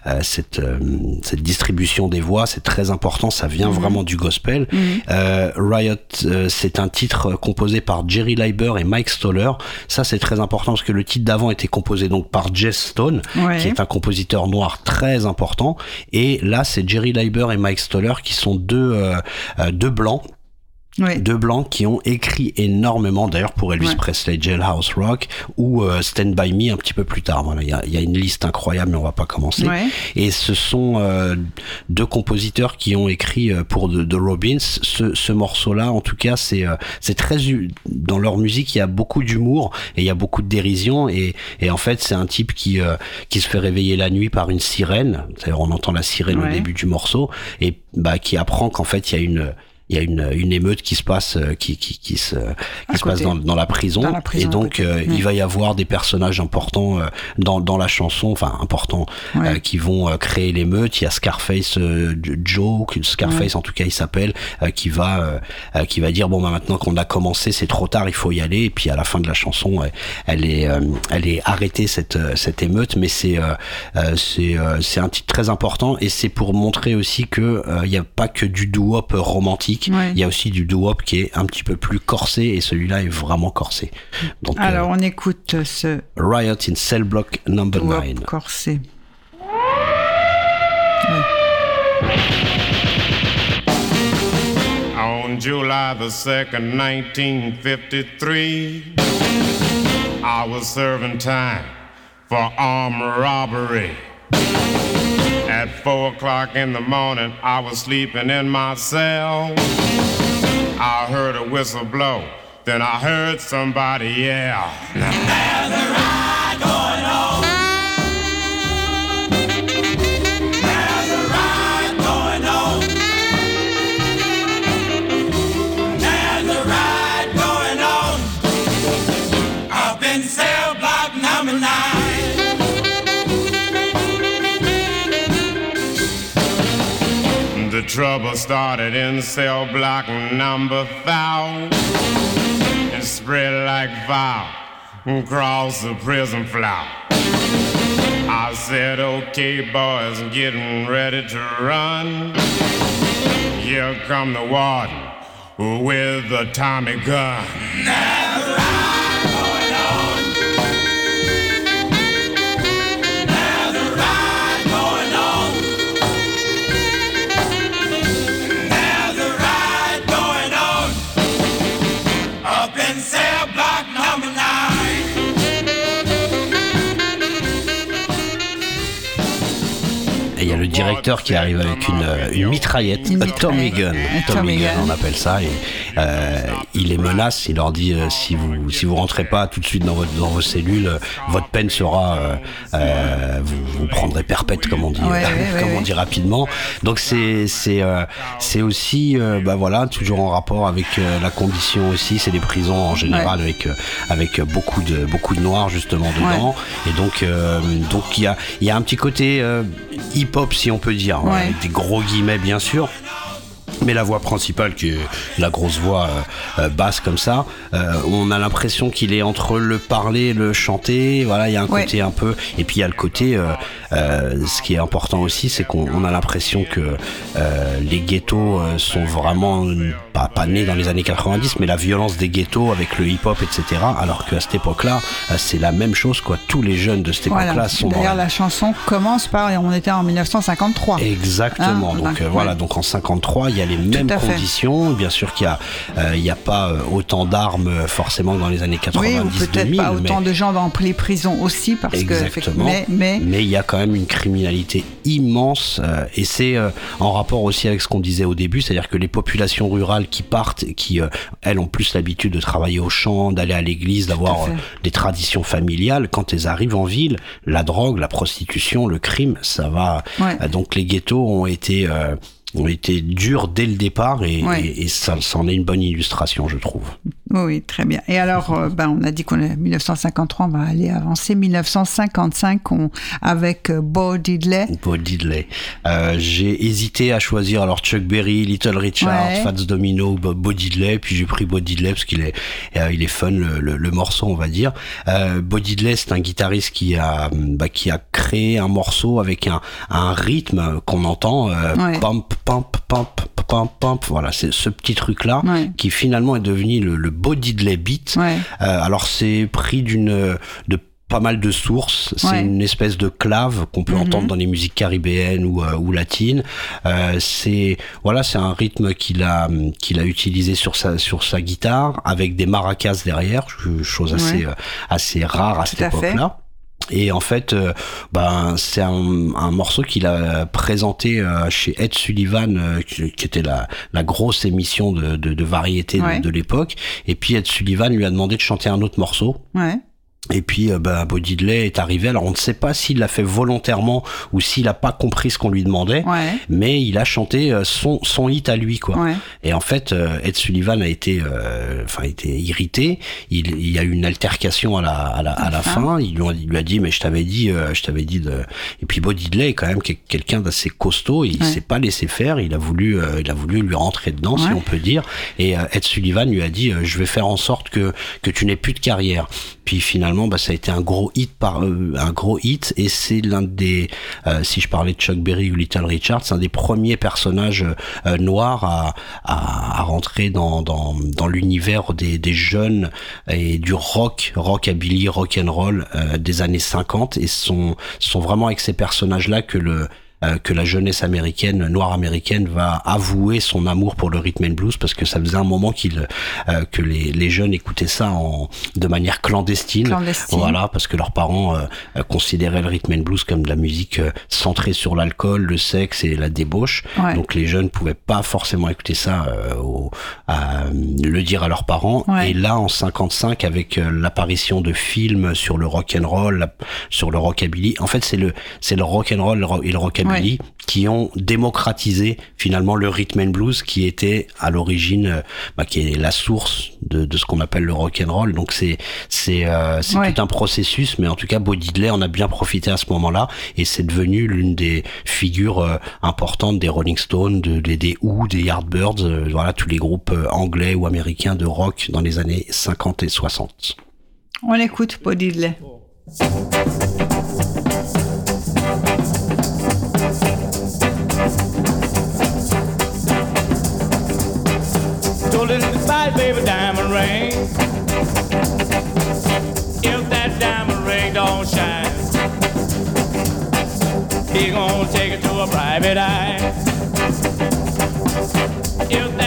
euh, cette euh, cette distribution des voix, c'est très important, ça vient vraiment du gospel. Euh, Riot, euh, c'est un titre composé par Jerry Leiber et Mike Stoller. Ça c'est très important parce que le titre d'avant était composé donc par Jess Stone, Ouais. qui est un compositeur noir très important, et là c'est Jerry Leiber et Mike Stoller qui sont deux deux blancs Oui. deux blancs qui ont écrit énormément, d'ailleurs pour Elvis Ouais. Presley, Jailhouse Rock ou euh, Stand By Me un petit peu plus tard. Voilà, il y a, y a une liste incroyable, mais on va pas commencer. Ouais. Et ce sont euh, deux compositeurs qui ont écrit euh, pour The, The Robins. Ce, ce morceau-là, en tout cas, c'est euh, c'est très dans leur musique, il y a beaucoup d'humour et il y a beaucoup de dérision. Et, et en fait, c'est un type qui euh, qui se fait réveiller la nuit par une sirène. D'ailleurs, on entend la sirène au Ouais. début du morceau et bah qui apprend qu'en fait, il y a une il y a une, une émeute qui se passe euh, qui qui, qui se qui se passe dans, dans la prison. Dans la prison, et donc euh, il va y avoir des personnages importants euh, dans dans la chanson enfin importants Ouais. euh, qui vont créer l'émeute. Il y a Scarface euh, Joe Scarface en tout cas il s'appelle qui va qui va dire bon bah maintenant qu'on a commencé c'est trop tard il faut y aller. Et puis à la fin de la chanson elle est elle est arrêtée cette cette émeute. Mais c'est c'est c'est un titre très important. Et c'est pour montrer aussi que il y a pas que du doo-wop romantique Ouais. il y a aussi du doo-wop qui est un petit peu plus corsé et celui-là est vraiment corsé donc euh, Alors, on écoute ce Riot in Cell Block Number Wop 9 corsé. On July the 2nd, 1953, I was serving time for armed robbery. At four o'clock in the morning, I was sleeping in my cell. I heard a whistle blow, then I heard somebody yell. The trouble started in cell block number thousand and spread like fire across the prison floor. I said, okay, boys, getting ready to run. Here come the warden with a Tommy gun. Et directeur qui arrive avec une, une mitraillette, Une un Tommy gun, Un Tommy gun, on appelle ça. Et euh, il les menace, il leur dit euh, si vous si vous rentrez pas tout de suite dans votre dans vos cellules, euh, votre peine sera euh, vous, vous prendrez perpète comme on dit, Ouais, comme ouais, on dit rapidement. Donc c'est c'est c'est aussi bah voilà toujours en rapport avec la condition aussi. C'est des prisons en général avec avec beaucoup de beaucoup de noirs justement dedans. Et donc donc il y a il y a un petit côté hip hop si on peut dire, Ouais. avec des gros guillemets bien sûr. Mais la voix principale, qui est la grosse voix euh, euh, basse comme ça, euh, on a l'impression qu'il est entre le parler et le chanter. Voilà, il y a un Ouais. côté un peu. Et puis il y a le côté. euh, ce qui est important aussi, c'est qu'on on a l'impression que les ghettos sont vraiment pas, pas nés dans les années 90, mais la violence des ghettos avec le hip-hop, etc. Alors qu'à cette époque-là, c'est la même chose. Quoi. Tous les jeunes de cette époque-là Voilà. sont D'ailleurs, la- chanson commence par, on était en 1953. Exactement. Hein, donc voilà, donc en 53, il y a les mêmes conditions. Bien sûr qu'il y a, euh, a pas euh, autant d'armes euh, forcément que dans les années 90 Oui, ou peut-être 2000, pas autant mais de gens dans les prisons aussi, parce que exactement. mais, mais mais il y a quand même une criminalité immense euh, et c'est euh, en rapport aussi avec ce qu'on disait au début, c'est-à-dire que les populations rurales qui partent, qui euh, elles ont plus l'habitude de travailler au champ, d'aller à l'église, d'avoir des traditions familiales, quand elles arrivent en ville, la drogue, la prostitution, le crime, ça va. Ouais. Donc les ghettos ont été euh, ont été durs dès le départ et, Ouais. et, et ça, ça en est une bonne illustration, je trouve. Oui, très bien. Et alors, euh, ben, on a dit qu'on est 1953, on va aller avancer. 1955, on, avec euh, Bo Diddley. Bo Diddley. Euh, j'ai hésité à choisir alors Chuck Berry, Little Richard, Ouais. Fats Domino, Bo, Diddley, puis j'ai pris Bo Diddley parce qu'il est, euh, il est fun le, le, le morceau, on va dire. Euh, Bo Diddley, c'est un guitariste qui a, bah, qui a créé un morceau avec un, un rythme qu'on entend, Ouais. pump, pump, pump, pump, pump. Voilà, c'est ce petit truc là Ouais. qui finalement est devenu le, le Bo Diddley beat. Ouais. Euh, alors c'est pris d'une de pas mal de sources. C'est Ouais. une espèce de clave qu'on peut Mhm. entendre dans les musiques caribéennes ou, euh, ou latines. Euh, c'est voilà, c'est un rythme qu'il a qu'il a utilisé sur sa sur sa guitare avec des maracas derrière, chose assez Ouais. euh, assez rare à Tout cette époque-là. Et en fait, euh, ben c'est un, un morceau qu'il a présenté euh, chez Ed Sullivan, euh, qui, qui était la, la grosse émission de, de, de variété de- Ouais. de, l'époque. Et puis Ed Sullivan lui a demandé de chanter un autre morceau. Ouais. Et puis, euh, bah, Bo Diddley est arrivé. Alors, on ne sait pas s'il l'a fait volontairement ou s'il a pas compris ce qu'on lui demandait, Ouais. mais il a chanté euh, son, son hit à lui, quoi. Ouais. Et en fait, euh, Ed Sullivan a été, euh, enfin, été irrité. Il, il y a eu une altercation à la, à la, à la fin. fin. Il lui, a, il lui a dit, mais je t'avais dit, euh, je t'avais dit de. Et puis, Bo Diddley est quand même quel- quelqu'un d'assez costaud. Il Ouais. s'est pas laissé faire. Il a voulu, euh, il a voulu lui rentrer dedans, si on peut dire. Et euh, Ed Sullivan lui a dit, euh, je vais faire en sorte que que tu n'aies plus de carrière. Puis finalement, bah, ça a été un gros hit par euh, un gros hit et c'est l'un des, euh, si je parlais de Chuck Berry ou Little Richard, c'est un des premiers personnages euh, noirs à, à, à rentrer dans dans, dans l'univers des, des jeunes et du rock, rockabilly, rock and roll euh, des années 50 et sont sont vraiment avec ces personnages là que le euh, que la jeunesse américaine, noire américaine, va avouer son amour pour le rhythm and blues parce que ça faisait un moment qu'il, euh, que les, les jeunes écoutaient ça en, de manière clandestine. Clandestine. Voilà, parce que leurs parents euh, considéraient le rhythm and blues comme de la musique euh, centrée sur l'alcool, le sexe et la débauche. Ouais. Donc les jeunes pouvaient pas forcément écouter ça, euh, au- à, le dire à leurs parents. Ouais. Et là, en 55, avec l'apparition de films sur le rock and roll, la- sur le rockabilly, en fait, c'est le c'est le rock and roll et le rockabilly Ouais. qui ont démocratisé finalement le rhythm and blues, qui était à l'origine, euh, bah, qui est la source de, de ce qu'on appelle le rock and roll. Donc c'est c'est euh, c'est Ouais. tout un processus, mais en tout cas, Bo Diddley en a bien profité à ce moment-là, et c'est devenu l'une des figures euh, importantes des Rolling Stones, de, des- des Who, des Yardbirds, euh, voilà tous les groupes anglais ou américains de rock dans les années 50 et 60. On écoute Bo Diddley. Baby diamond ring. If that diamond ring don't shine, he gonna take it to a private eye. If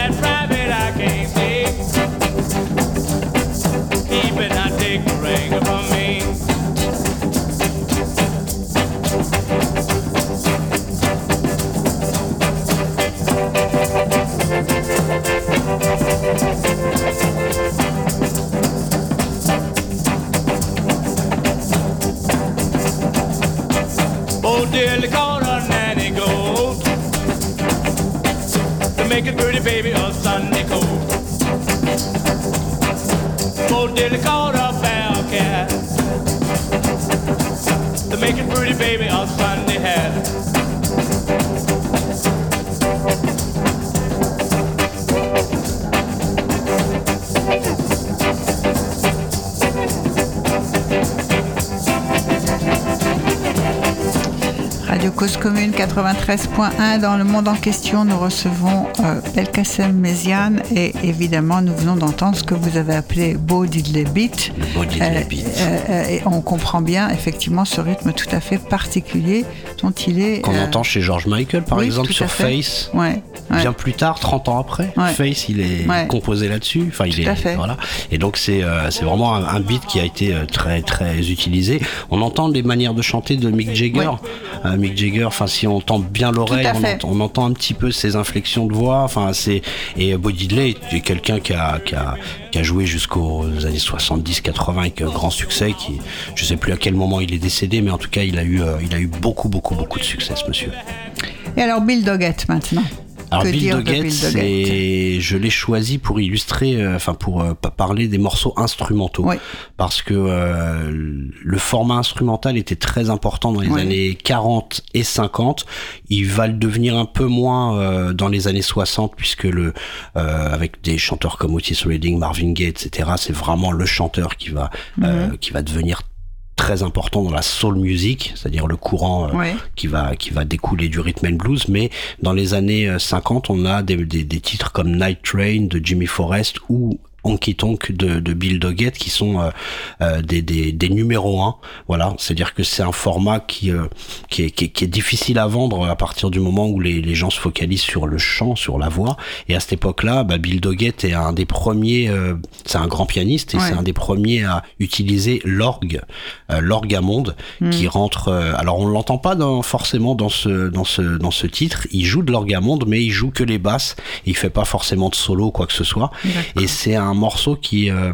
Dearly called her nanny gold to make a pretty baby a Sunday coat. Called her bell cat to make a pretty baby a Sunday hat. Cause Commune 93.1 dans le monde en question, nous recevons euh, Belkacem Méziane et évidemment nous venons d'entendre ce que vous avez appelé Beau Diddley Euh, Beat. euh, euh, et on comprend bien effectivement ce rythme tout à fait particulier dont il est. Qu'on euh, entend chez George Michael, par oui, exemple, sur. Face. Ouais, ouais. Bien plus tard, 30 ans après, Ouais. Face, il est composé là-dessus. Enfin, il Tout est à fait. voilà. Et donc c'est euh, vraiment un, un beat qui a été très très utilisé. On entend les manières de chanter de Mick Jagger. Mick Jagger. Enfin, si on entend bien l'oreille, on, entend- on entend un petit peu ses inflexions de voix. Enfin, c'est et Bo Diddley est quelqu'un qui a, qui a qui a joué jusqu'aux années 70-80 avec euh, grand succès. Qui je sais plus à quel moment il est décédé, mais en tout cas, il a eu euh, il a eu beaucoup beaucoup beaucoup de succès, ce monsieur. Et alors Bill Doggett maintenant. Alors Que Bill dire de Bill c'est je l'ai choisi pour illustrer, euh, enfin pour euh, pa- parler des morceaux instrumentaux, Oui. parce que euh, le format instrumental était très important dans les Oui. années 40 et 50. Il va le devenir un peu moins euh, dans les années 60, puisque le euh, avec des chanteurs comme Otis Redding, Marvin Gaye, etc. C'est vraiment le chanteur qui va euh, Mhm. qui va devenir très important dans la soul music, c'est-à-dire le courant euh, Ouais. qui va qui va découler du rhythm and blues mais dans les années euh, 50 on a des, des, des titres comme Night Train de Jimmy Forrest ou Honky Tonk de, de Bill Doggett qui sont euh, euh, des, des, des numéros 1 voilà. C'est à dire que c'est un format qui, euh, qui, est, qui, est, qui est difficile à vendre à partir du moment où les, les gens se focalisent sur le chant sur la voix. Et à cette époque là bah, Bill Doggett est un des premiers euh, c'est un grand pianiste et Ouais. c'est un des premiers à utiliser l'orgue euh, l'orgue à monde qui rentre euh, alors on l'entend pas dans, forcément dans ce dans ce dans ce titre. Il joue de l'orgue à monde mais il joue que les basses. Il fait pas forcément de solo ou quoi que ce soit. Et c'est un morceau qui euh,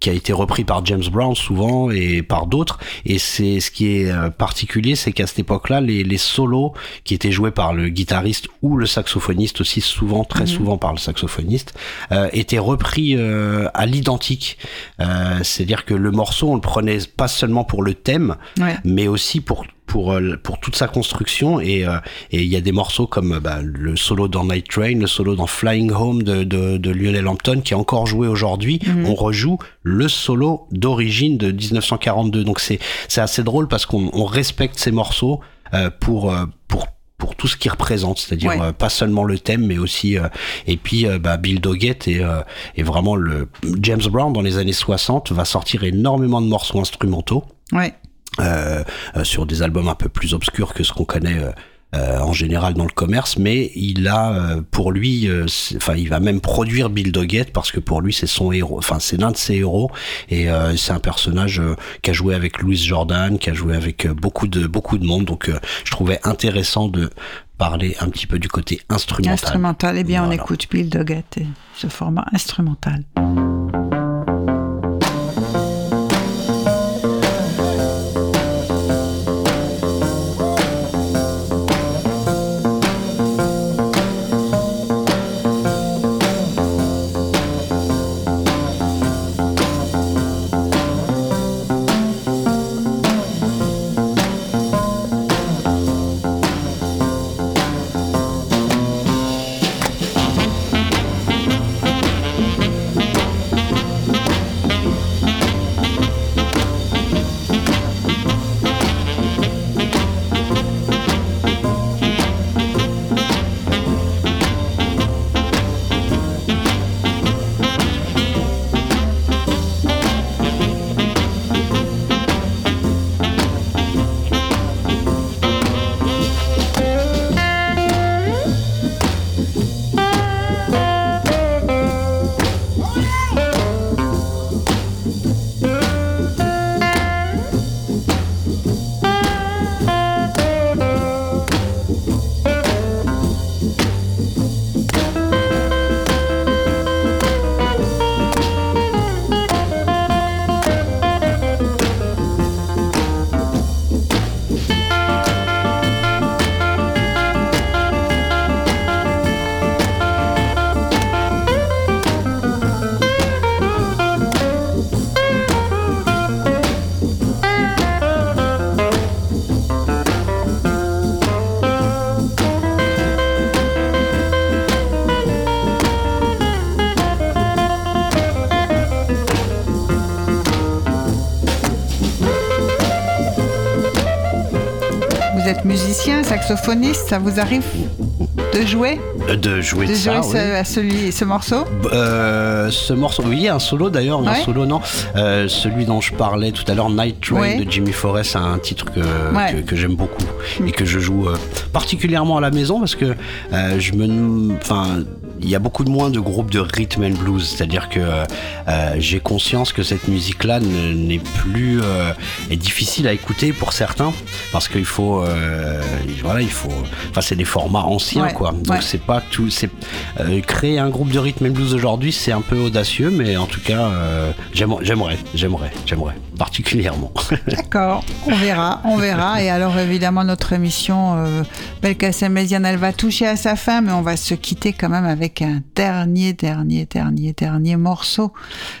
qui a été repris par James Brown souvent et par d'autres. Et c'est ce qui est euh, particulier c'est qu'à cette époque-là les, les solos qui étaient joués par le guitariste ou le saxophoniste aussi souvent très souvent par le saxophoniste euh, étaient repris euh, à l'identique. Euh, c'est-à-dire que le morceau on le prenait pas seulement pour le thème Ouais. mais aussi pour pour euh, pour toute sa construction et euh, et il y a des morceaux comme euh, bah, le solo dans Night Train, le solo dans Flying Home de, de, de Lionel Hampton qui est encore joué aujourd'hui. On rejoue le solo d'origine de 1942. Donc c'est c'est assez drôle parce qu'on on respecte ces morceaux euh, pour pour pour tout ce qu'ils représentent, c'est-à-dire Ouais. euh, pas seulement le thème, mais aussi euh, et puis euh, bah, Bill Doggett est, euh, est vraiment le James Brown dans les années 60 va sortir énormément de morceaux instrumentaux Ouais. Euh, sur des albums un peu plus obscurs que ce qu'on connaît euh, euh, en général dans le commerce, mais il a euh, pour lui, euh, enfin il va même produire Bill Doggett parce que pour lui c'est son héros, enfin c'est l'un de ses héros et c'est un personnage qui a joué avec Louis Jordan, qui a joué avec beaucoup de beaucoup de monde, donc je trouvais intéressant de parler un petit peu du côté instrumental. Instrumental. Eh bien, on écoute Bill Doggett et ce format instrumental. Saxophoniste, ça vous arrive de jouer Euh, De jouer de, De ça, jouer oui. ce, à celui, ce morceau Euh, ce morceau, oui, un solo d'ailleurs, Ouais. un solo non. Euh, celui dont je parlais tout à l'heure, Night Train Ouais. de Jimmy Forrest, c'est un titre que, Ouais. que, que j'aime beaucoup et que je joue euh, particulièrement à la maison parce que je me, enfin, il y a beaucoup de moins de groupes de rhythm and blues, c'est-à-dire que euh, euh, j'ai conscience que cette musique-là ne- n'est plus euh, est difficile à écouter pour certains parce qu'il faut, euh, voilà, il faut, enfin, c'est des formats anciens Ouais. quoi. Donc Ouais. c'est pas tout, c'est créer un groupe de rhythm and blues aujourd'hui, c'est un peu audacieux, mais en tout cas, j'aime- j'aimerais, j'aimerais, j'aimerais particulièrement. D'accord, on verra, on verra. Et alors évidemment notre émission Belkacem Médiane, elle va toucher à sa fin, mais on va se quitter quand même avec un dernier, dernier, dernier, dernier morceau.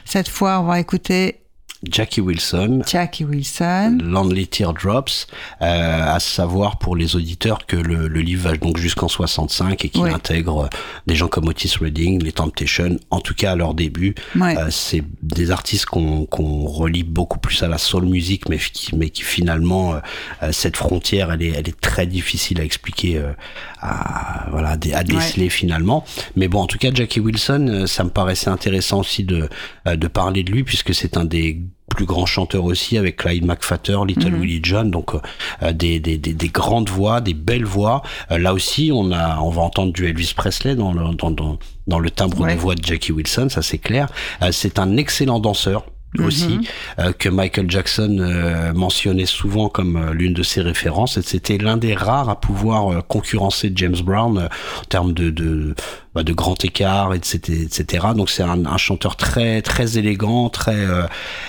Cette fois, on va écouter Jackie Wilson. Jackie Wilson. Lonely Teardrops, euh, à savoir pour les auditeurs que le, le livre va donc jusqu'en 65 et qu'il Ouais. intègre euh, des gens comme Otis Redding, les Temptations, en tout cas à leur début. Ouais. Euh, c'est des artistes qu'on qu'on relie beaucoup plus à la soul music, mais qui, mais qui finalement euh, euh, cette frontière, elle est, elle est très difficile à expliquer, euh, à voilà, à, dé- à déceler finalement. Mais bon, en tout cas, Jackie Wilson, ça me paraissait intéressant aussi de de parler de lui puisque c'est un des plus grands chanteurs aussi avec Clyde McFatter, Little Mhm. Willie John, donc euh, des, des, des, des grandes voix, des belles voix. Euh, là aussi, on a, on va entendre du Elvis Presley dans le, dans, dans, dans le timbre Ouais. de voix de Jackie Wilson, ça c'est clair. Euh, c'est un excellent danseur aussi Mhm. euh, que Michael Jackson euh, mentionnait souvent comme euh, l'une de ses références c'était l'un des rares à pouvoir euh, concurrencer James Brown euh, en termes de de, bah, de grand écart etc etc donc c'est un, un chanteur très très élégant très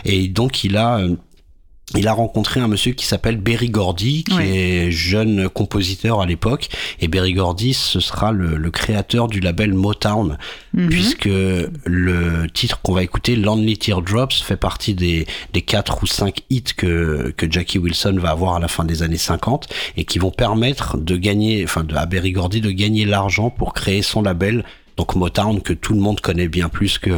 et donc il a il a rencontré un monsieur qui s'appelle Berry Gordy, qui Oui. est jeune compositeur à l'époque. Et Berry Gordy, ce sera le, le créateur du label Motown, Mhm. puisque le titre qu'on va écouter, Lonely Teardrops, fait partie des, des quatre ou cinq hits que, que Jackie Wilson va avoir à la fin des années 50 et qui vont permettre de gagner, enfin, de, à Berry Gordy de gagner l'argent pour créer son label. Donc Motown que tout le monde connaît bien plus que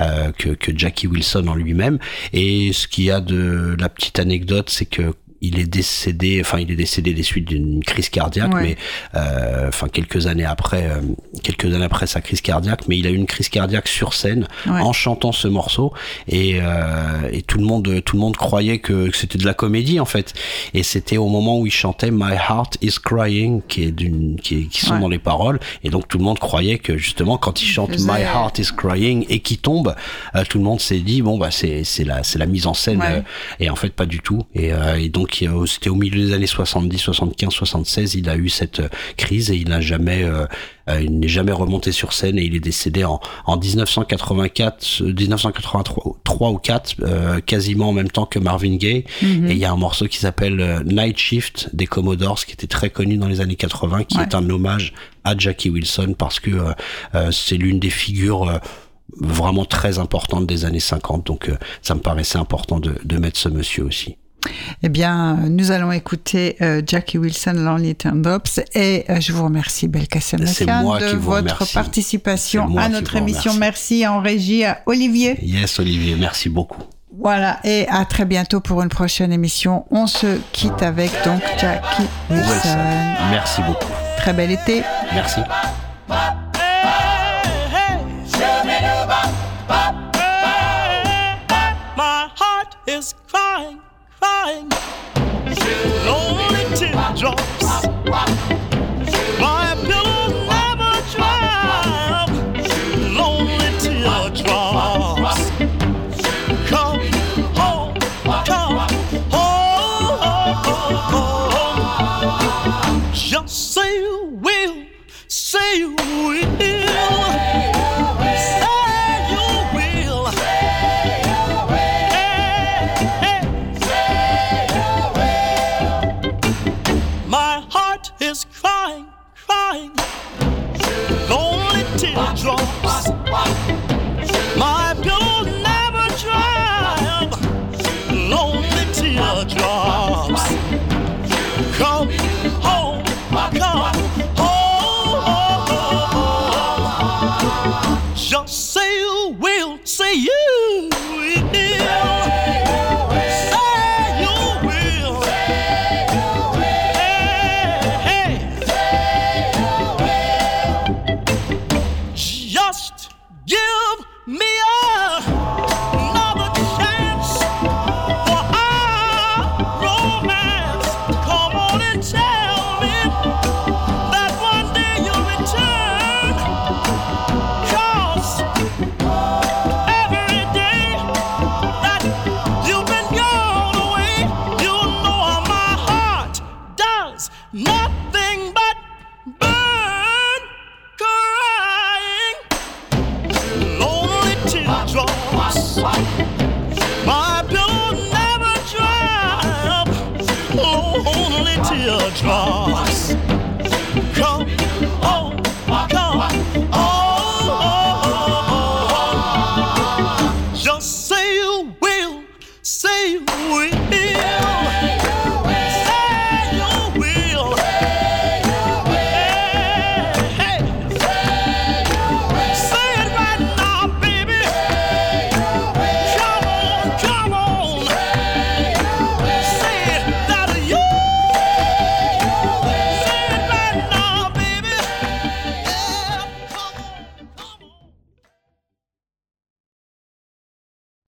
euh, que, que Jackie Wilson en lui-même. Et ce qu'il y a de la petite anecdote, c'est que il est décédé, enfin il est décédé des suites d'une crise cardiaque, Ouais. mais euh, enfin quelques années après, euh, quelques années après sa crise cardiaque, mais il a eu une crise cardiaque sur scène Ouais. en chantant ce morceau et, euh, et tout le monde, tout le monde croyait que, que c'était de la comédie en fait. Et c'était au moment où il chantait My Heart Is Crying, qui est d'une, qui, qui sont Ouais. dans les paroles, et donc tout le monde croyait que justement quand il chante faisait- My Heart Is Crying et qui tombe, euh, tout le monde s'est dit bon bah c'est c'est la c'est la mise en scène euh, et en fait pas du tout. Et, euh, et donc y a- c'était au milieu des années 70, 75, 76, il a eu cette euh, crise et il n'a jamais euh, euh, il n'est jamais remonté sur scène et il est décédé en, en 1984, euh, 1983 3 ou 4, euh, quasiment en même temps que Marvin Gaye. Mhm. Et il y a un morceau qui s'appelle euh, Night Shift des Commodores, qui était très connu dans les années 80, qui Ouais. est un hommage à Jackie Wilson parce que euh, euh, c'est l'une des figures euh, vraiment très importantes des années 50. Donc euh, ça me paraissait important de, de mettre ce monsieur aussi. Eh bien, nous allons écouter euh, Jackie Wilson, Lonely Teardrops, et euh, je vous remercie, Belkacem de votre remercie. participation à notre émission. Merci en régie à Olivier. Yes, Olivier, merci beaucoup. Voilà, et à très bientôt pour une prochaine émission. On se quitte avec donc Jackie Wilson. Wilson. Merci beaucoup. Très bel été. Merci. My heart is crying. Lonely teardrops.